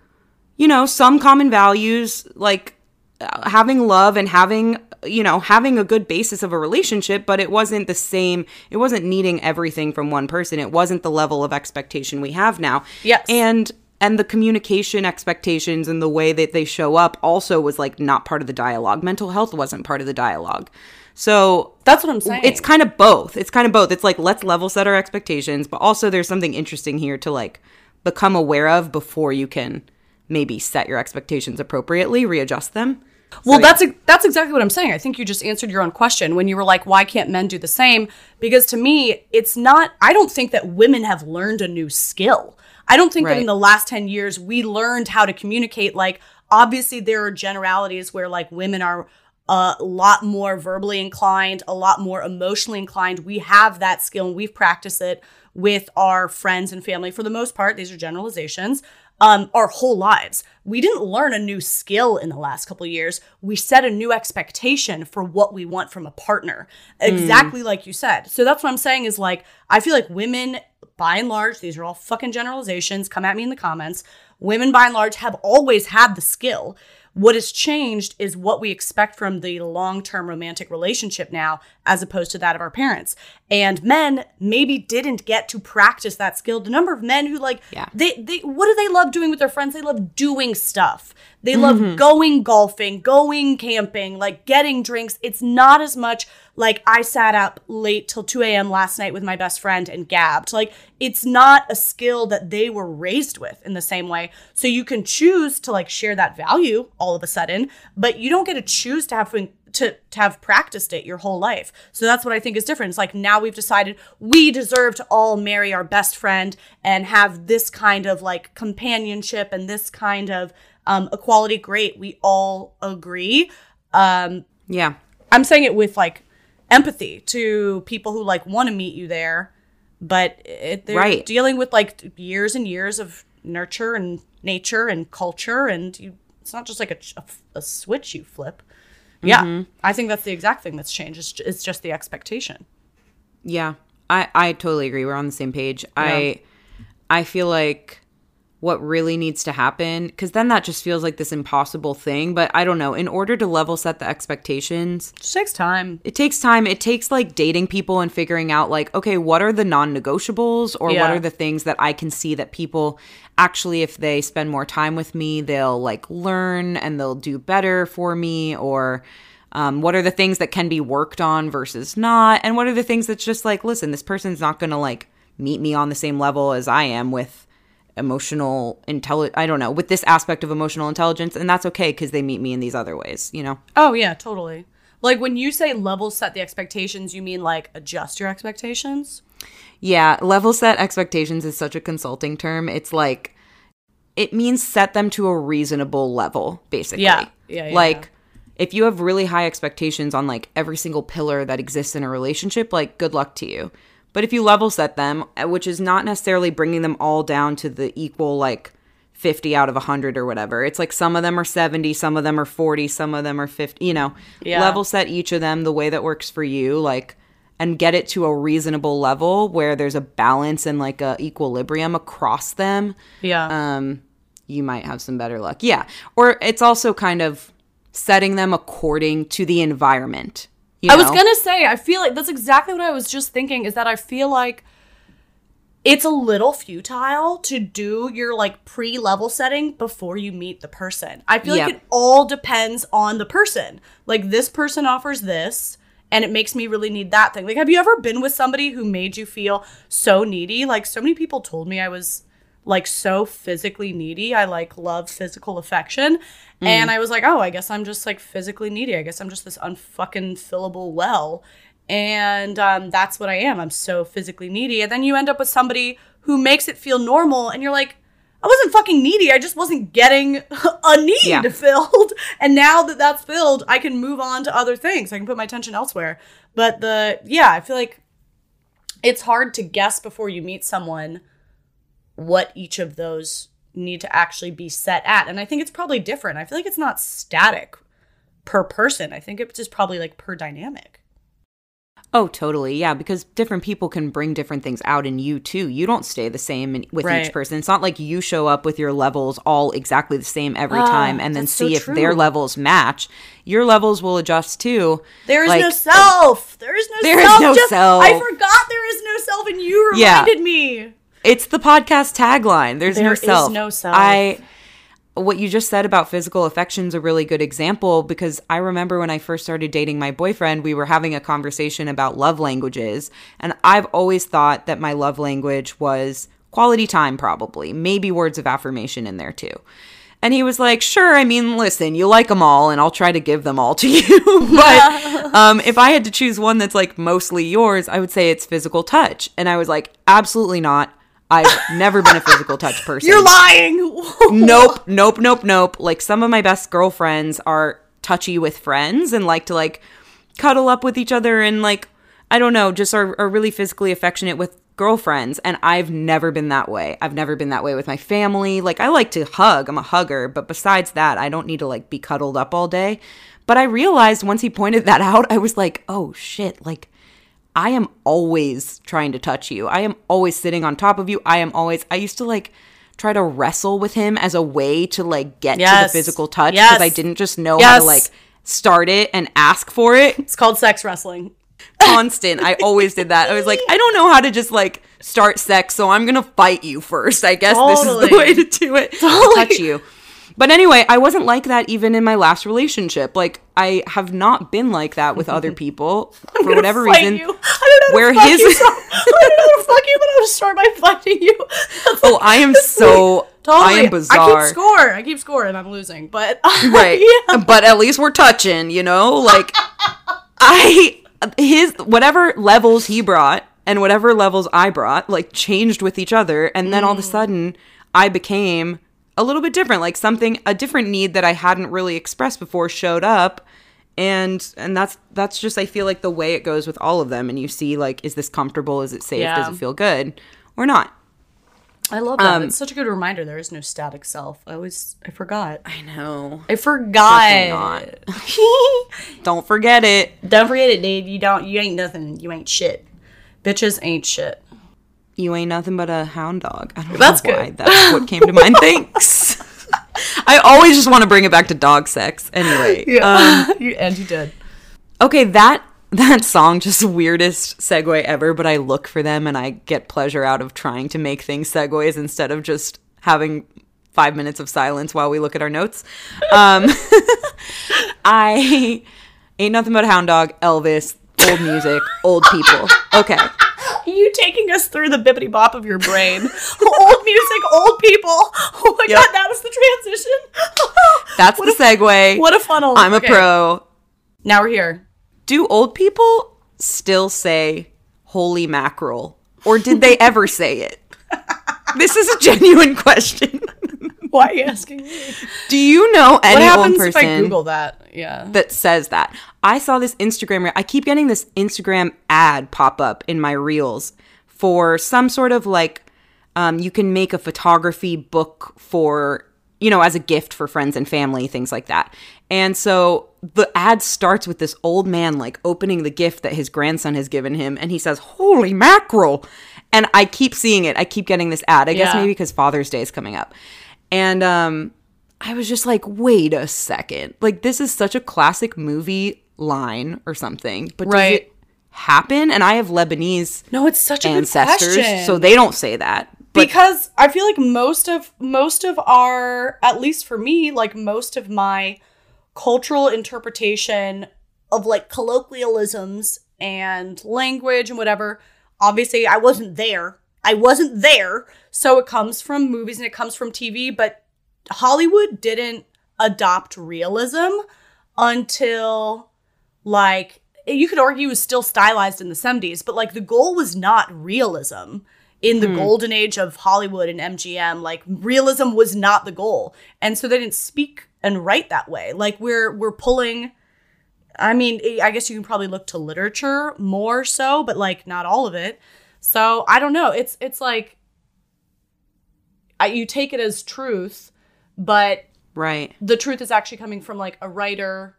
Speaker 1: you know some common values like uh, having love and having you know having a good basis of a relationship but it wasn't the same it wasn't needing everything from one person it wasn't the level of expectation we have now
Speaker 2: Yes.
Speaker 1: and and the communication expectations and the way that they show up also was like not part of the dialogue mental health wasn't part of the dialogue so
Speaker 2: that's what i'm saying
Speaker 1: it's kind of both. It's kind of both. It's like let's level set our expectations, but also there's something interesting here to like become aware of before you can maybe set your expectations appropriately, readjust them.
Speaker 2: Well, that's a, that's exactly what I'm saying. I think you just answered your own question when you were like, "Why can't men do the same?" Because to me, it's not. I don't think that women have learned a new skill. I don't think that in the last ten years we learned how to communicate. Like, obviously, there are generalities where like women are a lot more verbally inclined, a lot more emotionally inclined. We have that skill and we've practiced it with our friends and family for the most part. These are generalizations. Um, our whole lives. We didn't learn a new skill in the last couple of years. We set a new expectation for what we want from a partner. Exactly like you said. So that's what I'm saying is like, I feel like women, by and large, these are all fucking generalizations. Come at me in the comments. Women, by and large, have always had the skill. What has changed is what we expect from the long term romantic relationship now, as opposed to that of our parents. And men maybe didn't get to practice that skill. The number of men who, like,
Speaker 1: Yeah.
Speaker 2: they, they, what do they love doing with their friends? They love doing stuff. They love mm-hmm. going golfing, going camping, like getting drinks. It's not as much like I sat up late till 2 a.m. last night with my best friend and gabbed. Like, it's not a skill that they were raised with in the same way. So you can choose to like share that value all of a sudden, but you don't get to choose to have to, to have practiced it your whole life. So that's what I think is different. It's like now we've decided we deserve to all marry our best friend and have this kind of like companionship and this kind of um, equality. Great. We all agree. Um,
Speaker 1: Yeah.
Speaker 2: I'm saying it with like empathy to people who like want to meet you there, but it, they're
Speaker 1: Right.
Speaker 2: dealing with like years and years of nurture and nature and culture, and you. It's not just like a, a, a switch you flip. Yeah, mm-hmm. I think that's the exact thing that's changed. It's, it's just the expectation.
Speaker 1: Yeah, I I totally agree. We're on the same page. I I feel like what really needs to happen because then that just feels like this impossible thing. But I don't know. In order to level set the expectations,
Speaker 2: It just takes time.
Speaker 1: it takes time. It takes like dating people and figuring out like, okay, what are the non-negotiables or what are the things that I can see that people actually if they spend more time with me, they'll like learn and they'll do better for me or um, what are the things that can be worked on versus not and what are the things that's just like listen this person's not gonna like meet me on the same level as i am with emotional intelligence i don't know with this aspect of emotional intelligence and that's okay because they meet me in these other ways you know
Speaker 2: Oh yeah, totally. Like when you say level set the expectations, you mean like adjust your expectations?
Speaker 1: Yeah, level set expectations is such a consulting term. It's like it means set them to a reasonable level, basically.
Speaker 2: Yeah. Yeah, yeah,
Speaker 1: like
Speaker 2: yeah.
Speaker 1: if you have really high expectations on like every single pillar that exists in a relationship, like good luck to you. But if you level set them, uh, which is not necessarily bringing them all down to the equal like 50 out of 100 or whatever. It's like some of them are 70, some of them are 40, some of them are 50, you know.
Speaker 2: Yeah.
Speaker 1: Level set each of them the way that works for you, like and get it to a reasonable level where there's a balance and like a equilibrium across them.
Speaker 2: Yeah.
Speaker 1: Um you might have some better luck. Yeah. Or it's also kind of setting them according to the environment. You
Speaker 2: I was gonna say, I feel like that's exactly what I was just thinking. Is that I feel like it's a little futile to do your like pre-level setting before you meet the person. I feel
Speaker 1: Yeah.
Speaker 2: like it all depends on the person. Like this person offers this and it makes me really need that thing. Like have you ever been with somebody who made you feel so needy? Like so many people told me I was like so physically needy. I like love physical affection. And I was like, oh, I guess I'm just like physically needy. I guess I'm just this unfucking fillable well. And um, that's what I am. I'm so physically needy. And then you end up with somebody who makes it feel normal. And you're like, I wasn't fucking needy. I just wasn't getting a need
Speaker 1: Yeah.
Speaker 2: filled. And now that that's filled, I can move on to other things. I can put my attention elsewhere. But the, yeah, I feel like it's hard to guess before you meet someone what each of those need to actually be set at. And I think it's probably different. I feel like it's not static per person. I think it's just probably like per dynamic.
Speaker 1: Oh, totally. Yeah, because different people can bring different things out in you too. You don't stay the same in, with
Speaker 2: Right.
Speaker 1: each person. It's not like you show up with your levels all exactly the same every time and then
Speaker 2: Ah, that's so
Speaker 1: see if their levels match. Your levels will adjust too.
Speaker 2: There is
Speaker 1: Like-
Speaker 2: no self. There is no
Speaker 1: There is
Speaker 2: self.
Speaker 1: no
Speaker 2: Just-
Speaker 1: self.
Speaker 2: I forgot there is no self, and you
Speaker 1: Yeah.
Speaker 2: reminded me.
Speaker 1: It's the podcast tagline. There's
Speaker 2: There
Speaker 1: no
Speaker 2: is
Speaker 1: self.
Speaker 2: no self.
Speaker 1: I what you just said about physical affection's a really good example because I remember when I first started dating my boyfriend, we were having a conversation about love languages, and I've always thought that my love language was quality time probably, maybe words of affirmation in there too. And he was like, "Sure, I mean, listen, you like them all and I'll try to give them all to you. but um if I had to choose one that's like mostly yours, I would say it's physical touch." And I was like, "Absolutely not. I've never been a physical touch person."
Speaker 2: You're lying.
Speaker 1: nope, nope, nope, nope. Like some of my best girlfriends are touchy with friends and like to like cuddle up with each other and like I don't know, just are, are really physically affectionate with girlfriends and I've never been that way. I've never been that way with my family. Like I like to hug. I'm a hugger, but besides that, I don't need to like be cuddled up all day. But I realized once he pointed that out, I was like, "Oh shit, like I am always trying to touch you. I am always sitting on top of you. I am always I used to like try to wrestle with him as a way to like get to the physical touch because
Speaker 2: Yes.
Speaker 1: I didn't just know how to like start it and ask for it
Speaker 2: It's called sex wrestling.
Speaker 1: constant. I always did that. I was like, I don't know how to just like start sex, so I'm gonna fight you first. I guess this is the way to do it. to Touch you. But anyway, I wasn't like that even in my last relationship. Like I have not been like that with other people for whatever
Speaker 2: Fight
Speaker 1: reason.
Speaker 2: you. I don't know
Speaker 1: Where his-
Speaker 2: you, so- I don't know to fuck you, but I'm gonna start by fighting you. That's
Speaker 1: Oh, I am so I am bizarre.
Speaker 2: I keep score. I keep score, and I'm losing. But
Speaker 1: right
Speaker 2: yeah.
Speaker 1: but at least we're touching you know like i his whatever levels he brought and whatever levels i brought like changed with each other and then all of a mm. sudden i became a little bit different like something a different need that i hadn't really expressed before showed up and and that's that's just i feel like the way it goes with all of them and you see like is this comfortable is it safe
Speaker 2: Yeah.
Speaker 1: does it feel good or not
Speaker 2: I love that.
Speaker 1: Um,
Speaker 2: it's such a good reminder. There is no static self. I always, I forgot.
Speaker 1: i know
Speaker 2: I forgot.
Speaker 1: Don't forget it
Speaker 2: Don't forget it, dude. You don't. You ain't nothing. You ain't shit. Bitches ain't shit.
Speaker 1: You ain't nothing but a hound dog. I don't
Speaker 2: That's
Speaker 1: know why
Speaker 2: good.
Speaker 1: that's what came to mind. Thanks. I always just want to bring it back to dog sex. Anyway, um,
Speaker 2: you, and you did.
Speaker 1: okay, that that song just weirdest segue ever. But I look for them and I get pleasure out of trying to make things segues instead of just having five minutes of silence while we look at our notes. Um, I ain't nothing but a hound dog. Elvis, old music, old people. Okay.
Speaker 2: You taking us through the bippity bop of your brain. old music, old people. Oh my
Speaker 1: Yep.
Speaker 2: god, that was the transition.
Speaker 1: That's the segue.
Speaker 2: what a funnel.
Speaker 1: I'm a pro.
Speaker 2: Now we're here.
Speaker 1: Do old people still say holy mackerel? Or did they ever say it? This is a genuine question.
Speaker 2: Why are you asking me?
Speaker 1: Do you know
Speaker 2: What
Speaker 1: any old
Speaker 2: happens
Speaker 1: person
Speaker 2: if I Google that? Yeah.
Speaker 1: that says that? I saw this Instagram. I keep getting this Instagram ad pop up in my reels for some sort of like, um, you can make a photography book for, you know, as a gift for friends and family, things like that. And so the ad starts with this old man like opening the gift that his grandson has given him, and he says, "Holy mackerel!" And I keep seeing it. I keep getting this ad. I guess maybe because Father's Day is coming up. And um, I was just like, wait a second. Like, this is such a classic movie line or something. But does
Speaker 2: Right.
Speaker 1: it happen? And I have Lebanese
Speaker 2: No, it's such a
Speaker 1: ancestors,
Speaker 2: good question.
Speaker 1: so they don't say that. But
Speaker 2: because I feel like most of most of our at least for me, like most of my cultural interpretation of like colloquialisms and language and whatever, obviously I wasn't there. I wasn't there. So it comes from movies and it comes from TV, but Hollywood didn't adopt realism until like you could argue it was still stylized in the 70s, but like the goal was not realism in the hmm. golden age of Hollywood and MGM. Like realism was not the goal. And so they didn't speak and write that way. Like we're we're pulling I mean, I guess you can probably look to literature more so, but like not all of it. So I don't know. It's it's like I, you take it as truth, but
Speaker 1: right.
Speaker 2: the truth is actually coming from like a writer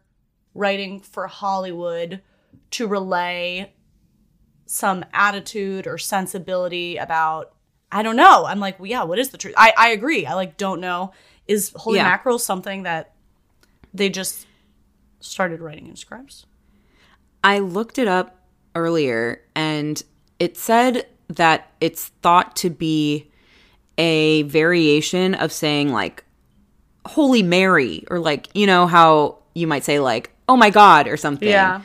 Speaker 2: writing for Hollywood to relay some attitude or sensibility about I don't know. I'm like, well, yeah, what is the truth? I, I agree. I like don't know. Is holy
Speaker 1: Yeah.
Speaker 2: mackerel something that they just started writing in scripts?
Speaker 1: I looked it up earlier and it said that it's thought to be a variation of saying like Holy Mary or like, you know, how you might say like, oh my God or something.
Speaker 2: Yeah.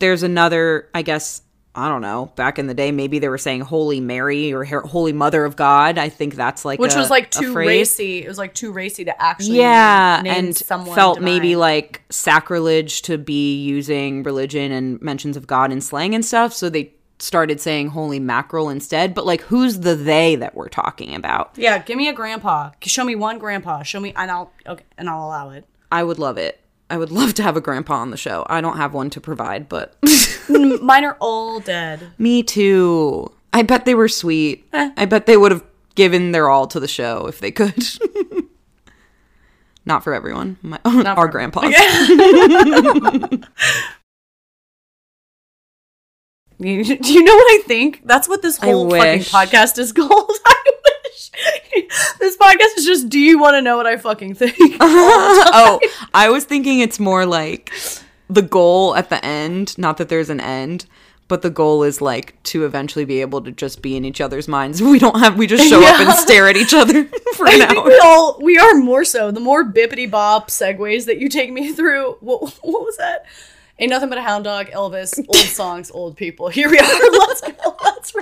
Speaker 1: There's another, I guess, I don't know. Back in the day, maybe they were saying Holy Mary or Holy Mother of God. I think that's like
Speaker 2: Which
Speaker 1: a-
Speaker 2: was like too racy. It was like too racy to actually
Speaker 1: Yeah, and
Speaker 2: someone
Speaker 1: felt
Speaker 2: divine.
Speaker 1: maybe like sacrilege to be using religion and mentions of God in slang and stuff. So they started saying Holy Mackerel instead. But like, who's the they that we're talking about?
Speaker 2: Yeah, give me a grandpa. Show me one grandpa. Show me and I'll okay, and I'll allow it.
Speaker 1: I would love it. I would love to have a grandpa on the show. I don't have one to provide, but
Speaker 2: Mine are all dead.
Speaker 1: me too. I bet they were sweet.
Speaker 2: Eh.
Speaker 1: I bet they would have given their all to the show if they could. Not for everyone. My, our
Speaker 2: for-
Speaker 1: grandpas.
Speaker 2: Do you know what I think? That's what this whole fucking podcast is called. I wish. This podcast is just do you want to know what I fucking think?
Speaker 1: oh, I was thinking it's more like the goal at the end, not that there's an end, but the goal is like to eventually be able to just be in each other's minds. We don't have we just show up and stare at each other for an hour.
Speaker 2: we all we are more so. The more bippity bop segues that you take me through. What, what was that? Ain't nothing but a hound dog, Elvis, old songs, old people. Here we are. Let's go. Let's.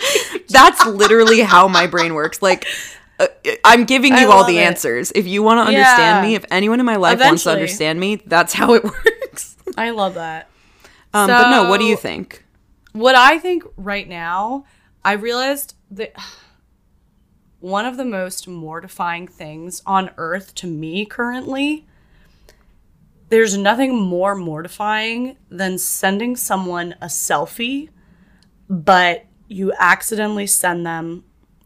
Speaker 1: That's literally how my brain works. Like uh, I'm giving you all the
Speaker 2: it.
Speaker 1: answers. If you want to understand
Speaker 2: Yeah.
Speaker 1: me, if anyone in my life wants to understand me, that's how it works.
Speaker 2: I love that.
Speaker 1: Um, but no, what do you think?
Speaker 2: What I think right now, I realized that one of the most mortifying things on earth to me currently, there's nothing more mortifying than sending someone a selfie, but you accidentally send them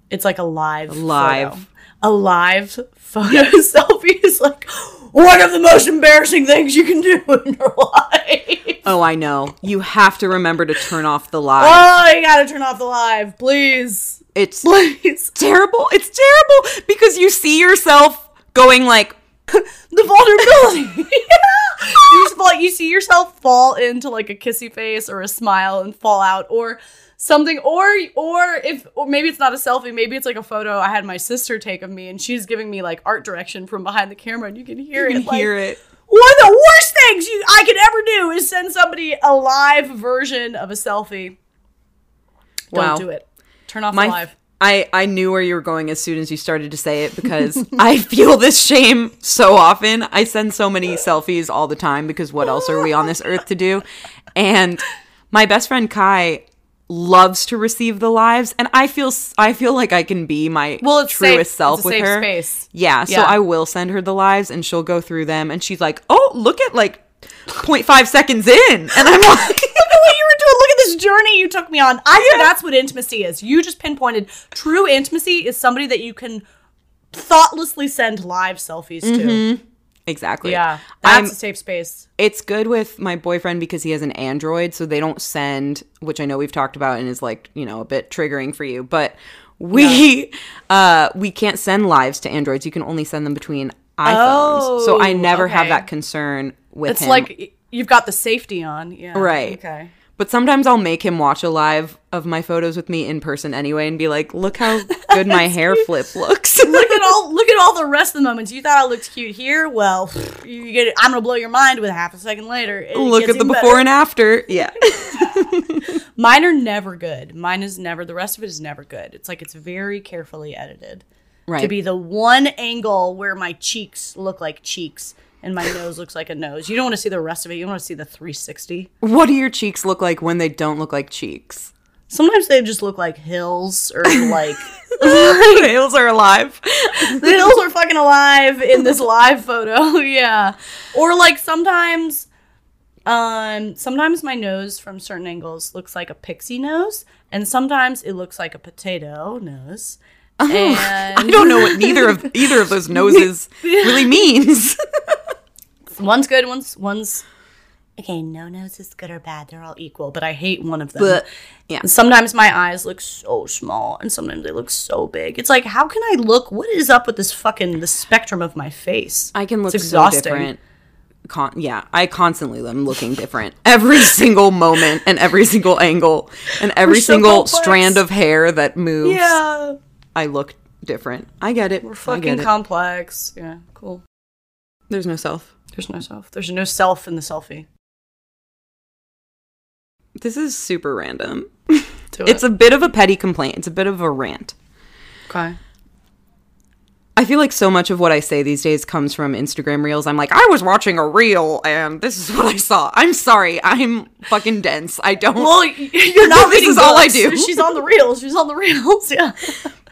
Speaker 2: it's like a live
Speaker 1: Live.
Speaker 2: photo. A live photo selfie is like one of the most embarrassing things you can do in your life.
Speaker 1: Oh, I know. You have to remember to turn off the live.
Speaker 2: Oh, you gotta turn off the live, please.
Speaker 1: It's
Speaker 2: Please.
Speaker 1: terrible. It's terrible because you see yourself going like,
Speaker 2: The vulnerability. you, just fall, you see yourself fall into like a kissy face or a smile and fall out or something or or if or maybe it's not a selfie maybe it's like a photo i had my sister take of me and she's giving me like art direction from behind the camera and you can hear
Speaker 1: you
Speaker 2: it
Speaker 1: can
Speaker 2: like,
Speaker 1: hear it.
Speaker 2: one of the worst things you i could ever do is send somebody a live version of a selfie don't do it turn off
Speaker 1: My,
Speaker 2: the live
Speaker 1: I, I knew where you were going as soon as you started to say it because I feel this shame so often. I send so many selfies all the time because what else are we on this earth to do? And my best friend Kai loves to receive the lives and I feel I feel like I can be my
Speaker 2: Well, it's
Speaker 1: truest
Speaker 2: safe.
Speaker 1: self
Speaker 2: It's
Speaker 1: with her.
Speaker 2: space.
Speaker 1: Yeah, so
Speaker 2: Yeah.
Speaker 1: I will send her the lives and she'll go through them and she's like, "Oh, look at like 0.5 seconds in." And I'm like,
Speaker 2: Look at what you were doing. Look at this journey you took me on. I think that's what intimacy is. You just pinpointed true intimacy is somebody that you can thoughtlessly send live selfies to.
Speaker 1: exactly.
Speaker 2: Yeah. That's
Speaker 1: I'm
Speaker 2: a safe space.
Speaker 1: it's good with my boyfriend because he has an Android, so they don't send, which I know we've talked about and is like, you know, a bit triggering for you, but we uh we can't send lives to Androids. You can only send them between iPhones. so I
Speaker 2: Oh,
Speaker 1: never have that concern with
Speaker 2: It's
Speaker 1: him.
Speaker 2: like you've got the safety on. Yeah.
Speaker 1: Right.
Speaker 2: Okay.
Speaker 1: But sometimes I'll make him watch a live of my photos with me in person anyway and be like, "Look how good my hair flip looks."
Speaker 2: Look at all look at all the rest of the moments. You thought I looked cute here? Well, you get it. I'm gonna blow your mind with half a second later. It
Speaker 1: Look at the before
Speaker 2: better.
Speaker 1: and after. Yeah.
Speaker 2: Mine are never good. Mine is never. The rest of it is never good. It's like it's very carefully edited
Speaker 1: Right.
Speaker 2: to be the one angle where my cheeks look like cheeks and my nose looks like a nose. You don't want to see the rest of it. You don't want to see the 360.
Speaker 1: what do your cheeks look like when they don't look like cheeks?
Speaker 2: Sometimes they just look like hills or like
Speaker 1: hills are alive.
Speaker 2: the hills are fucking alive in this live photo. yeah. Or like sometimes um sometimes my nose from certain angles looks like a pixie nose and sometimes it looks like a potato nose. Oh, and
Speaker 1: I don't know what neither of either of those noses really means.
Speaker 2: one's good, one's one's okay, no nose is good or bad. They're all equal, but I hate one of them.
Speaker 1: but yeah,
Speaker 2: And sometimes my eyes look so small and sometimes they look so big. It's like how can I look what is up with this fucking the spectrum of my face?
Speaker 1: I can look
Speaker 2: It's
Speaker 1: so different. Con- yeah, I constantly am looking different every single moment and every single angle and every
Speaker 2: so
Speaker 1: single
Speaker 2: complex.
Speaker 1: strand of hair that moves.
Speaker 2: Yeah.
Speaker 1: I look different. I get it.
Speaker 2: We're fucking
Speaker 1: it.
Speaker 2: complex. Yeah, cool.
Speaker 1: There's no self.
Speaker 2: There's no self. There's no self in the selfie.
Speaker 1: This is super random.
Speaker 2: Do
Speaker 1: It's a bit of a petty complaint. It's a bit of a rant.
Speaker 2: okay.
Speaker 1: I feel like so much of what I say these days comes from Instagram reels. I'm like, I was watching a reel and this is what I saw. I'm sorry. I'm fucking dense. I don't.
Speaker 2: Well, you're not
Speaker 1: This is all I do.
Speaker 2: She's on the reels. She's on the reels. Yeah.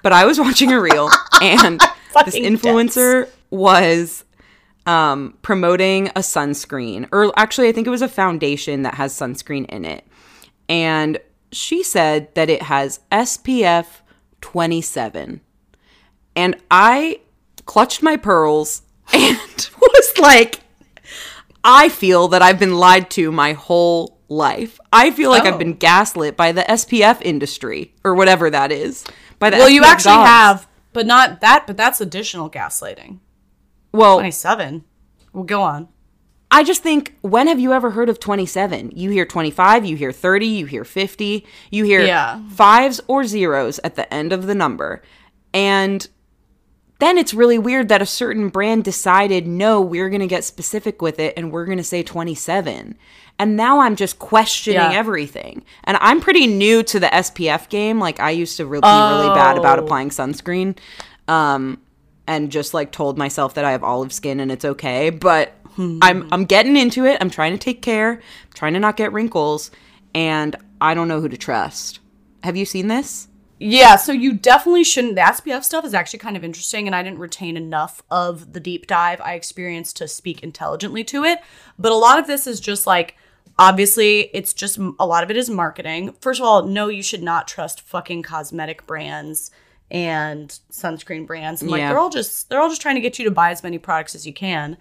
Speaker 1: But I was watching a reel and this influencer was um, promoting a sunscreen, or actually, I think it was a foundation that has sunscreen in it. And she said that it has SPF 27. And I clutched my pearls and was like, I feel that I've been lied to my whole life. I feel like I've
Speaker 2: Oh.
Speaker 1: been gaslit by the SPF industry or whatever that is. By the
Speaker 2: Well, you actually
Speaker 1: gods.
Speaker 2: have, but not that. But that's additional gaslighting.
Speaker 1: Well,
Speaker 2: Twenty-seven. Well, go on.
Speaker 1: I just think when have you ever heard of 27? You hear 25, you hear 30, you hear 50, you hear
Speaker 2: Yeah.
Speaker 1: fives or zeros at the end of the number. And then it's really weird that a certain brand decided, no, we're going to get specific with it and we're going to say 27. And now I'm just questioning
Speaker 2: Yeah.
Speaker 1: everything. And I'm pretty new to the SPF game. Like I used to re- be really bad about
Speaker 2: Oh.
Speaker 1: applying sunscreen. Um, and just like told myself that I have olive skin and it's okay. But I'm I'm getting into it. I'm trying to take care, trying to not get wrinkles, and I don't know who to trust. Have you seen this?
Speaker 2: Yeah, so you definitely shouldn't. The SPF stuff is actually kind of interesting, and I didn't retain enough of the deep dive I experienced to speak intelligently to it. But a lot of this is just like, obviously, it's just a lot of it is marketing. First of all, no, you should not trust fucking cosmetic brands and sunscreen brands. And like,
Speaker 1: Yeah.
Speaker 2: they're all just they're all just trying to get you to buy as many products as you can.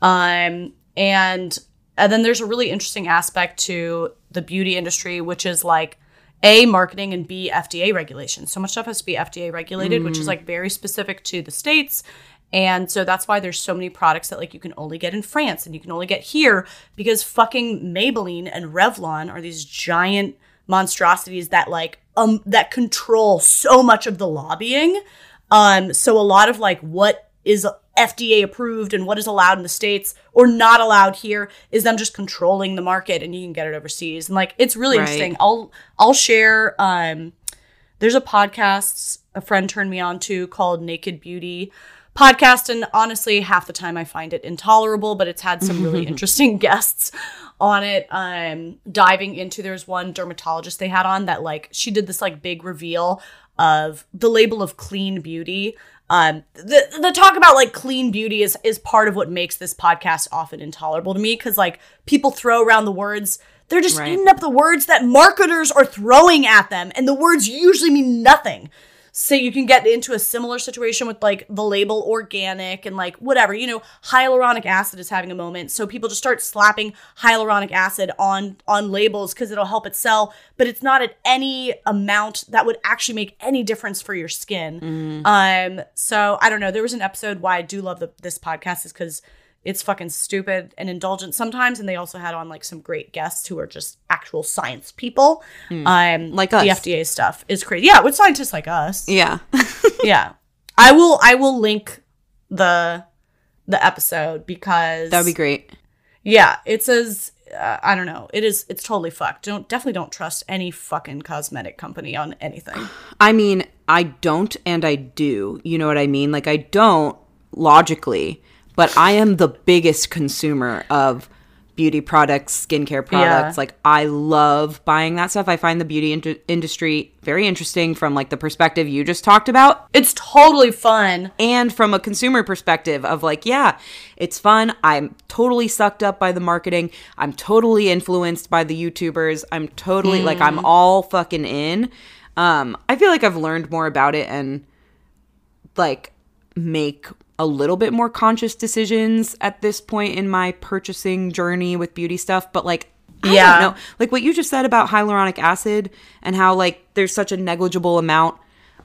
Speaker 2: Um, and and then there's a really interesting aspect to the beauty industry, which is like a marketing and b FDA regulations. So much stuff has to be FDA regulated, which is like very specific to the states. And so that's why there's so many products that like you can only get in France and you can only get here because fucking Maybelline and Revlon are these giant monstrosities that like um that control so much of the lobbying. Um so a lot of like what is FDA approved and what is allowed in the states or not allowed here is them just controlling the market and you can get it overseas. And like it's really
Speaker 1: Right.
Speaker 2: interesting. I'll I'll share um there's a podcast a friend turned me on to called Naked Beauty podcast and honestly half the time I find it intolerable but it's had some really interesting guests on it um diving into there's one dermatologist they had on that like she did this like big reveal of the label of clean beauty um the the talk about like clean beauty is is part of what makes this podcast often intolerable to me cuz like people throw around the words they're just
Speaker 1: Right.
Speaker 2: eating up the words that marketers are throwing at them and the words usually mean nothing so you can get into a similar situation with like the label organic and like whatever you know hyaluronic acid is having a moment. So people just start slapping hyaluronic acid on on labels because it'll help it sell but it's not at any amount that would actually make any difference for your skin. Um so i don't know. There was an episode why i do love the, this podcast is because it's fucking stupid and indulgent sometimes and they also had on like some great guests who are just actual science people. Um
Speaker 1: Like
Speaker 2: the fda stuff is crazy. Yeah with scientists like us.
Speaker 1: Yeah.
Speaker 2: yeah. I will i will link the the episode because
Speaker 1: that would be great.
Speaker 2: yeah it says uh, i don't know. It is it's totally fucked. Don't definitely don't trust any fucking cosmetic company on anything.
Speaker 1: I mean, I don't and I do. You know what I mean? Like, I don't logically, but I am the biggest consumer of beauty products, skincare products.
Speaker 2: Yeah.
Speaker 1: Like, I love buying that stuff. I find the beauty in- industry very interesting from like the perspective you just talked about.
Speaker 2: It's totally fun.
Speaker 1: And from a consumer perspective of like yeah it's fun. I'm totally sucked up by the marketing. I'm totally influenced by the youtubers. I'm totally like i'm all fucking in. Um i feel like i've learned more about it and like make a little bit more conscious decisions at this point in my purchasing journey with beauty stuff but like I
Speaker 2: Yeah.
Speaker 1: don't know. Like what you just said about hyaluronic acid and how like there's such a negligible amount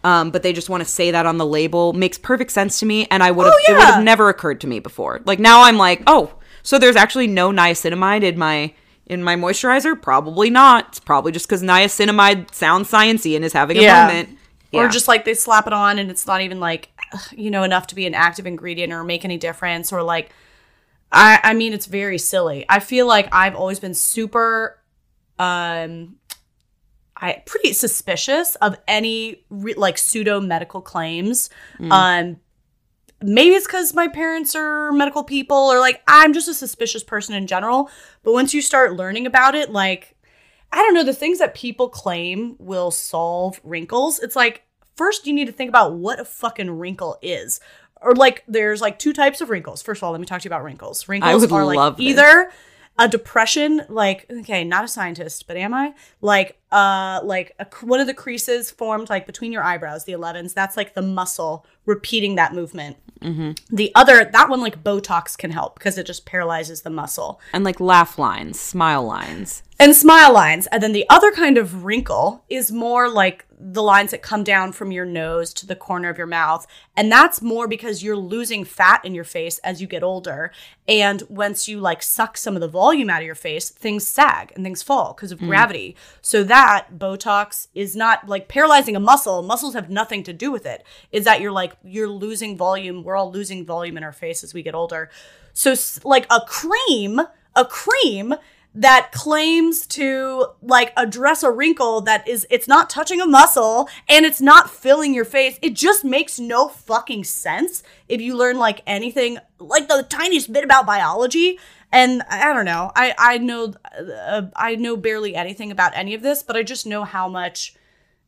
Speaker 1: um, but they just want to say that on the label makes perfect sense to me and I would have it would have never occurred to me before. Like now I'm like, "Oh, so there's actually no niacinamide in my in my moisturizer? Probably not. It's probably just cuz niacinamide sounds sciencey and is having a
Speaker 2: Yeah.
Speaker 1: moment."
Speaker 2: Or just like they slap it on and it's not even like you know enough to be an active ingredient or make any difference or like i i mean it's very silly. I feel like i've always been super um I pretty suspicious of any re- like pseudo medical claims. Um maybe it's cuz my parents are medical people or like I'm just a suspicious person in general, but once you start learning about it like I don't know, the things that people claim will solve wrinkles, it's like first you need to think about what a fucking wrinkle is. Or like there's like two types of wrinkles. First of all, let me talk to you about wrinkles. Wrinkles
Speaker 1: would
Speaker 2: are like
Speaker 1: this.
Speaker 2: either a depression, like okay, not a scientist, but am I? Like uh like a, one of the creases formed like between your eyebrows, the 11s, that's like the muscle repeating that movement. The other, that one like Botox can help because it just paralyzes the muscle
Speaker 1: And like laugh lines, smile lines.
Speaker 2: and smile lines. And then the other kind of wrinkle is more like the lines that come down from your nose to the corner of your mouth. And that's more because you're losing fat in your face as you get older. And once you like suck some of the volume out of your face, things sag and things fall because of gravity. So that Botox is not like paralyzing a muscle. Muscles have nothing to do with it. Is that you're like, you're losing volume. We're all losing volume in our face as we get older. So, like a cream, a cream that claims to like address a wrinkle that is it's not touching a muscle and it's not filling your face it just makes no fucking sense if you learn like anything like the tiniest bit about biology and i don't know. I i know uh, i know barely anything about any of this but i just know how much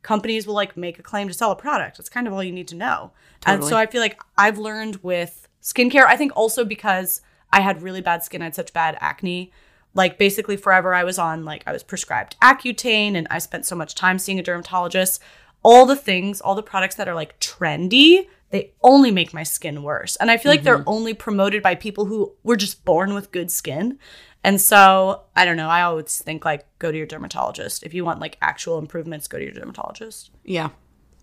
Speaker 2: companies will like make a claim to sell a product. That's kind of all you need to know. And
Speaker 1: Totally.
Speaker 2: so i feel like i've learned with skincare i think also because i had really bad skin i had such bad acne like basically forever i was on like i was prescribed accutane and i spent so much time seeing a dermatologist. All the things all the products that are like trendy they only make my skin worse and i feel like they're only promoted by people who were just born with good skin and so i don't know i always think like go to your dermatologist if you want like actual improvements go to your dermatologist
Speaker 1: Yeah,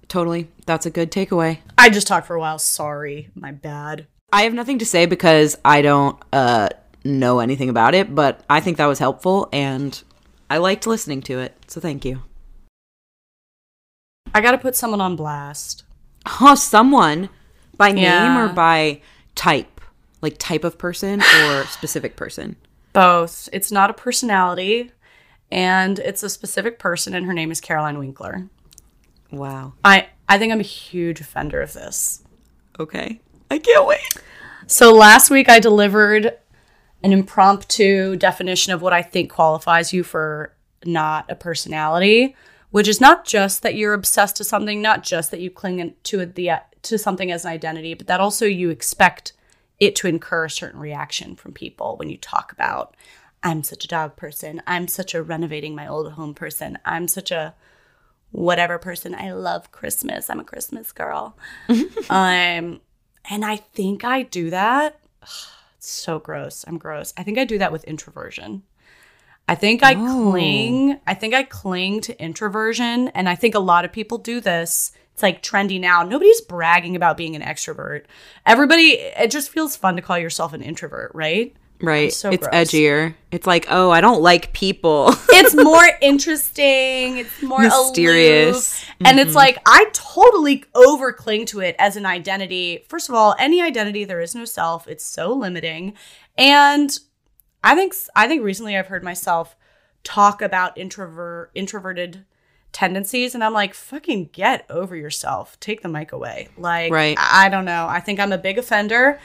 Speaker 1: totally. That's a good takeaway.
Speaker 2: i just talked for a while sorry my bad
Speaker 1: I have nothing to say because I don't uh, know anything about it, but I think that was helpful and I liked listening to it. So thank you.
Speaker 2: i gotta put someone on blast
Speaker 1: someone by name
Speaker 2: Yeah.
Speaker 1: or by type, like type of person or specific person.
Speaker 2: both it's not a personality and it's a specific person and her name is caroline winkler
Speaker 1: Wow.
Speaker 2: I I think I'm a huge offender of this.
Speaker 1: Okay. I can't wait.
Speaker 2: So last week I delivered an impromptu definition of what I think qualifies you for not a personality, which is not just that you're obsessed to something, not just that you cling to the to something as an identity, but that also you expect it to incur a certain reaction from people when you talk about I'm such a dog person, I'm such a renovating my old home person, I'm such a whatever person. I love Christmas. I'm a Christmas girl. um and I think I do that. It's so gross. I'm gross. I think I do that with introversion. I think I
Speaker 1: Oh.
Speaker 2: cling. I think I cling to introversion, and I think a lot of people do this. It's like trendy now. Nobody's bragging about being an extrovert. Everybody, it just feels fun to call yourself an introvert, right?
Speaker 1: Right.
Speaker 2: so
Speaker 1: it's
Speaker 2: gross.
Speaker 1: edgier. It's like, oh, I don't like people.
Speaker 2: It's more interesting. It's more
Speaker 1: Mysterious.
Speaker 2: aloof. And it's mm-hmm. like I totally over cling to it as an identity. First of all, any identity there is no self. It's so limiting. And I think I think recently I've heard myself talk about introvert introverted tendencies and I'm like fucking get over yourself. Take the mic away. Like
Speaker 1: Right.
Speaker 2: I I don't know. I think I'm a big offender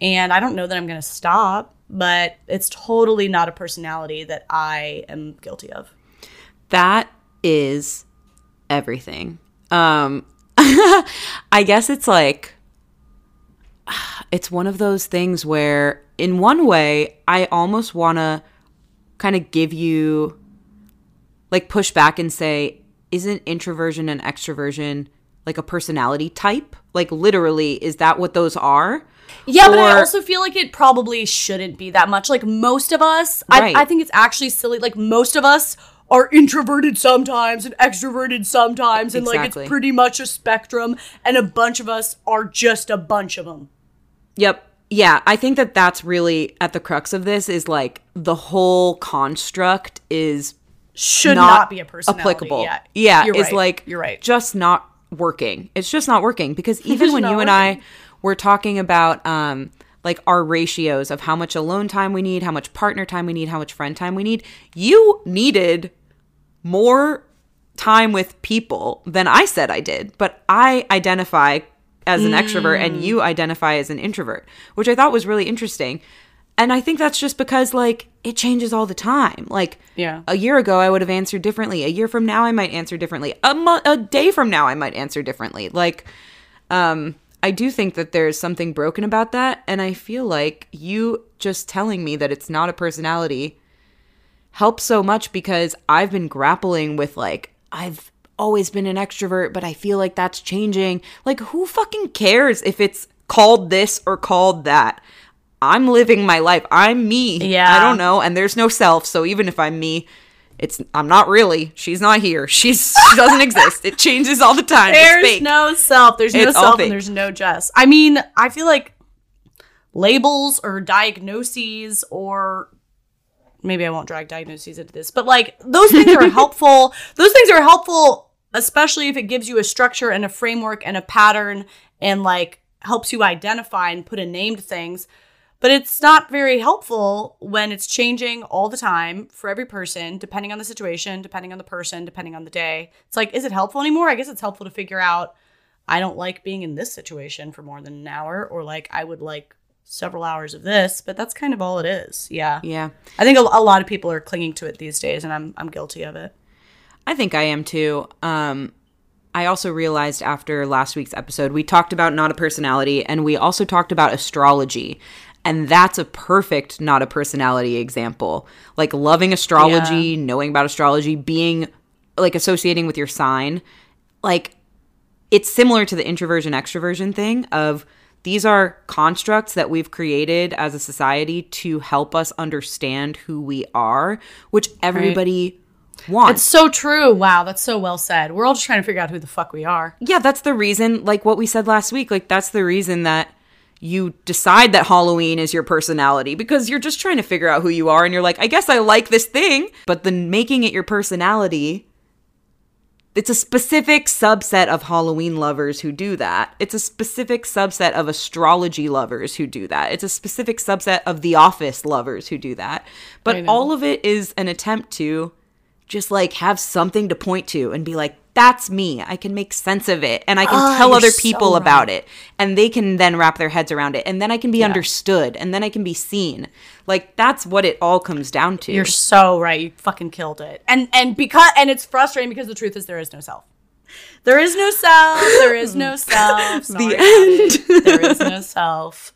Speaker 2: and I don't know that I'm going to stop, but it's totally not a personality that I am guilty of.
Speaker 1: that is everything. Um I guess it's like it's one of those things where in one way I almost want to kind of give you like push back and say isn't introversion and extroversion like a personality type? Like literally is that what those are?
Speaker 2: Yeah, but I also feel like it probably shouldn't be that much. Like most of us,
Speaker 1: Right.
Speaker 2: I, I think it's actually silly. Like most of us are introverted sometimes and extroverted sometimes, and like it's pretty much a spectrum. And a bunch of us are just a bunch of them.
Speaker 1: Yep. Yeah, I think that that's really at the crux of this is like the whole construct is
Speaker 2: Should not, be a personality.
Speaker 1: applicable.
Speaker 2: Yeah,
Speaker 1: yeah
Speaker 2: you're
Speaker 1: it's
Speaker 2: right.
Speaker 1: like
Speaker 2: you're right.
Speaker 1: just not working. It's just not working because even when
Speaker 2: not
Speaker 1: you and I were talking about um like our ratios of how much alone time we need, how much partner time we need, how much friend time we need, you needed more time with people than I said I did, but I identify as an extrovert and you identify as an introvert, which I thought was really interesting. And I think that's just because like it changes all the time. Like
Speaker 2: Yeah.
Speaker 1: a year ago I would have answered differently. A year from now I might answer differently. A mo- a day from now I might answer differently. Like um I do think that there's something broken about that and I feel like you just telling me that it's not a personality helps so much because I've been grappling with like I've always been an extrovert but I feel like that's changing. Like who fucking cares if it's called this or called that? I'm living my life. I'm me.
Speaker 2: Yeah.
Speaker 1: I don't know and there's no self, so even if I'm me, it's I'm not really. She's not here. She's she doesn't exist. It changes all the time.
Speaker 2: There's no self. There's no
Speaker 1: It's
Speaker 2: self and there's no Jess. I mean, I feel like labels or diagnoses or maybe I won't drag diagnoses into this, but like those things are helpful. Those things are helpful, especially if it gives you a structure and a framework and a pattern and like helps you identify and put a name to things. But it's not very helpful when it's changing all the time for every person, depending on the situation, depending on the person, depending on the day. It's like, is it helpful anymore? I guess it's helpful to figure out I don't like being in this situation for more than an hour, or like I would like several hours of this, but that's kind of all it is. Yeah.
Speaker 1: Yeah.
Speaker 2: I think a, a lot of people are clinging to it these days, and I'm I'm guilty of it.
Speaker 1: I think I am too. Um, I also realized after last week's episode, we talked about not a personality and we also talked about astrology. And that's a perfect not a personality example. Like loving astrology, knowing about astrology, being like associating with your sign. Like it's similar to the introversion extroversion thing of these are constructs that we've created as a society to help us understand who we are, which everybody wants.
Speaker 2: It's so true. Wow, that's so well said. We're all just trying to figure out who the fuck we are.
Speaker 1: yeah, that's the reason, like what we said last week, like that's the reason that you decide that Halloween is your personality because you're just trying to figure out who you are and you're like, I guess I like this thing, but then making it your personality. It's a specific subset of Halloween lovers who do that. It's a specific subset of astrology lovers who do that. It's a specific subset of The Office lovers who do that. But all of it is an attempt to just like have something to point to and be like that's me i can make sense of it and i can
Speaker 2: Oh,
Speaker 1: tell other
Speaker 2: so
Speaker 1: people
Speaker 2: right.
Speaker 1: about it and they can then wrap their heads around it and then i can be understood and then i can be seen like that's what it all comes down to
Speaker 2: You're so right. You fucking killed it. And and because and it's frustrating because the truth is there is no self. There is no self. There is no self. Sorry
Speaker 1: The
Speaker 2: end. There is no self.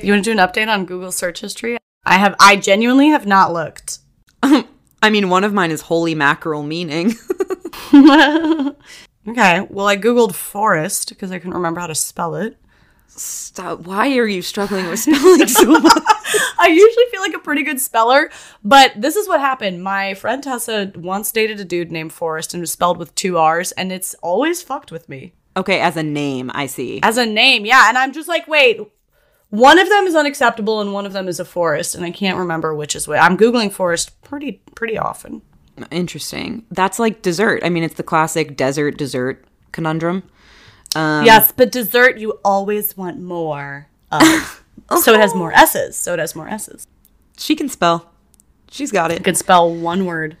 Speaker 2: You want to do an update on Google search history? I have. I genuinely have not looked.
Speaker 1: i mean one of mine is holy mackerel meaning
Speaker 2: Okay. Well, I googled forest because I couldn't remember how to spell it.
Speaker 1: Stop. why are you struggling with spelling so much
Speaker 2: I usually feel like a pretty good speller, but this is what happened. My friend Tessa once dated a dude named Forrest and it was spelled with two R's, and it's always fucked with me.
Speaker 1: okay as a name i see
Speaker 2: As a name, yeah. And I'm just like, wait, one of them is unacceptable and one of them is a forest, and I can't remember which is which. I'm Googling forest pretty pretty often.
Speaker 1: interesting that's like dessert i mean it's the classic desert dessert conundrum um,
Speaker 2: yes, but dessert you always want more of. so it has more S's. So it has more S's.
Speaker 1: she can spell she's got it
Speaker 2: You can spell one word.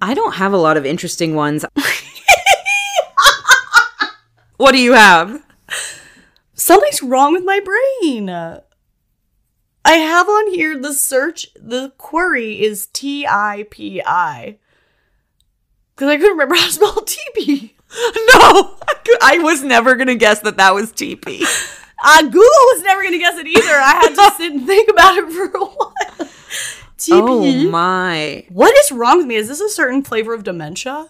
Speaker 1: I don't have a lot of interesting ones. what do you have?
Speaker 2: Something's wrong with my brain. I have on here the search, the query is T I P I. Because I couldn't remember how to spell TP.
Speaker 1: No, I was never gonna guess that that was TP.
Speaker 2: Uh, Google was never going to guess it either. I had to sit and think about it for a while. TP.
Speaker 1: Oh my.
Speaker 2: what is wrong with me? Is this a certain flavor of dementia?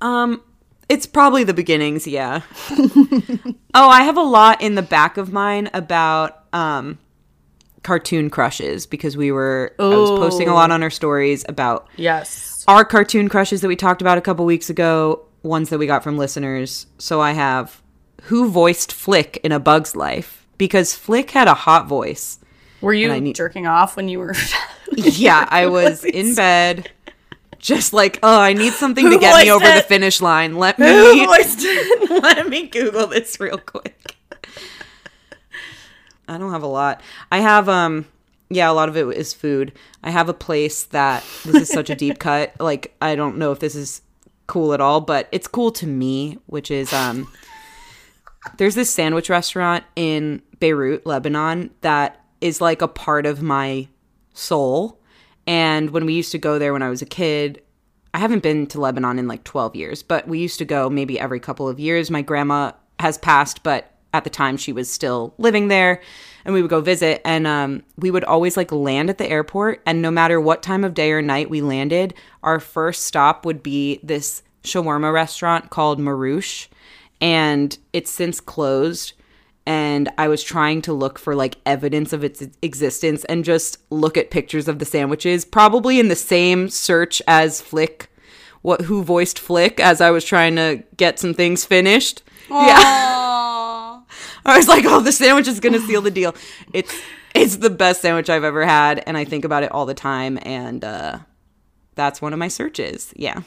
Speaker 1: Um, it's probably the beginnings. Yeah. oh, I have a lot in the back of mine about um cartoon crushes because we were I was posting a lot on our stories about
Speaker 2: Yes.
Speaker 1: our cartoon crushes that we talked about a couple weeks ago, ones that we got from listeners. So I have who voiced Flick in A Bug's Life because Flick had a hot voice.
Speaker 2: Were you
Speaker 1: need-
Speaker 2: jerking off when you were?
Speaker 1: Yeah, I was in bed just like, "Oh, I need something to get me over
Speaker 2: it?
Speaker 1: the finish line. Let me let me google this real quick." I don't have a lot. I have um yeah, a lot of it is food. I have a place that this is such a deep cut. Like I don't know if this is cool at all, but it's cool to me, which is um there's this sandwich restaurant in Beirut, Lebanon that is like a part of my soul. And when we used to go there when I was a kid, I haven't been to Lebanon in like 12 years, but we used to go maybe every couple of years. My grandma has passed, but at the time she was still living there and we would go visit and um, we would always like land at the airport and no matter what time of day or night we landed our first stop would be this shawarma restaurant called marouche and it's since closed and I was trying to look for like evidence of its existence and just look at pictures of the sandwiches, probably in the same search as Flick, what who voiced Flick as I was trying to get some things finished. Yeah. I was like, "Oh, the sandwich is going to seal the deal." It's it's the best sandwich I've ever had and I think about it all the time and uh that's one of my searches. Yeah.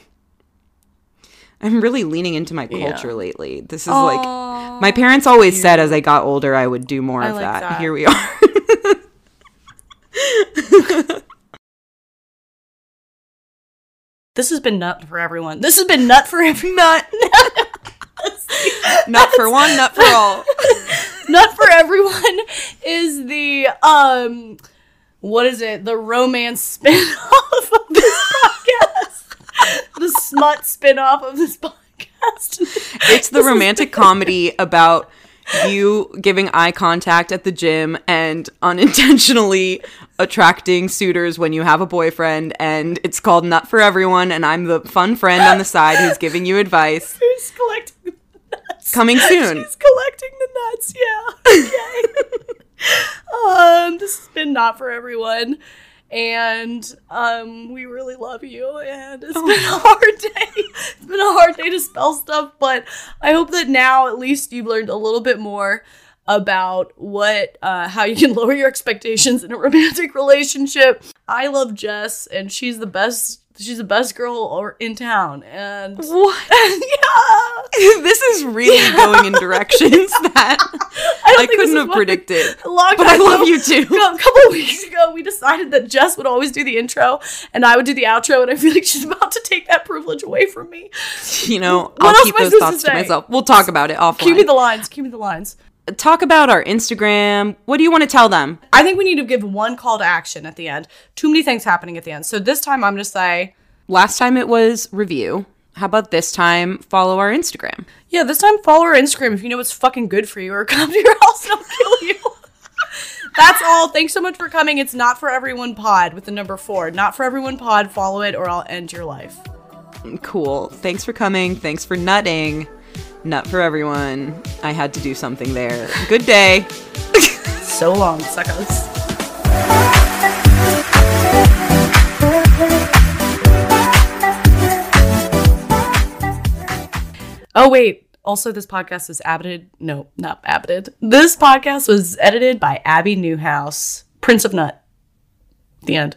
Speaker 1: I'm really leaning into my culture
Speaker 2: Yeah.
Speaker 1: lately. This is like my parents always said as I got older I would do more
Speaker 2: I
Speaker 1: of
Speaker 2: like
Speaker 1: that.
Speaker 2: that.
Speaker 1: Here we are.
Speaker 2: This has been nut for everyone. This has been nut for every nut.
Speaker 1: nut for one, nut for all.
Speaker 2: nut for everyone is the um what is it? The romance spin-off of this podcast. the smut spin-off of this podcast.
Speaker 1: It's the romantic comedy about you giving eye contact at the gym and unintentionally attracting suitors when you have a boyfriend and it's called Nut for Everyone and I'm the fun friend on the side who's giving you advice.
Speaker 2: Who's collecting the nuts?
Speaker 1: Coming soon.
Speaker 2: She's collecting the nuts. Yeah. Okay. um, this has been not for everyone, and um, we really love you. And it's been a hard day. It's been a hard day to spell stuff, but I hope that now at least you've learned a little bit more about what uh, how you can lower your expectations in a romantic relationship. I love Jess, and she's the best. She's the best girl or in town, and
Speaker 1: What?
Speaker 2: yeah.
Speaker 1: this is really going in directions that
Speaker 2: don't
Speaker 1: I, couldn't have predicted.
Speaker 2: A long
Speaker 1: But I love
Speaker 2: ago-
Speaker 1: you too.
Speaker 2: A couple weeks ago, we decided that Jess would always do the intro and I would do the outro, and I feel like she's about to take that privilege away from me.
Speaker 1: You know,
Speaker 2: What
Speaker 1: I'll keep those
Speaker 2: supposed to
Speaker 1: thoughts to myself. We'll talk about it offline.
Speaker 2: Cue me the lines. Cue me the lines.
Speaker 1: Talk about our Instagram. What do you want to tell them?
Speaker 2: I think we need to give one call to action at the end. Too many things happening at the end. So this time, I'm going to say,
Speaker 1: Last time it was review. How about this time follow our Instagram?
Speaker 2: yeah, this time follow our Instagram if you know what's fucking good for you, or come to your house and I'll kill you. That's all. Thanks so much for coming. It's not for everyone pod with the number four. Not for everyone pod. Follow it, or I'll end your life.
Speaker 1: Cool. Thanks for coming. Thanks for nutting. Nut for everyone. I had to do something there. Good day.
Speaker 2: So long, suckers. Oh wait. Also, this podcast was edited. No, not edited. This podcast was edited by Abi Newhouse, Prince of Nut. The end.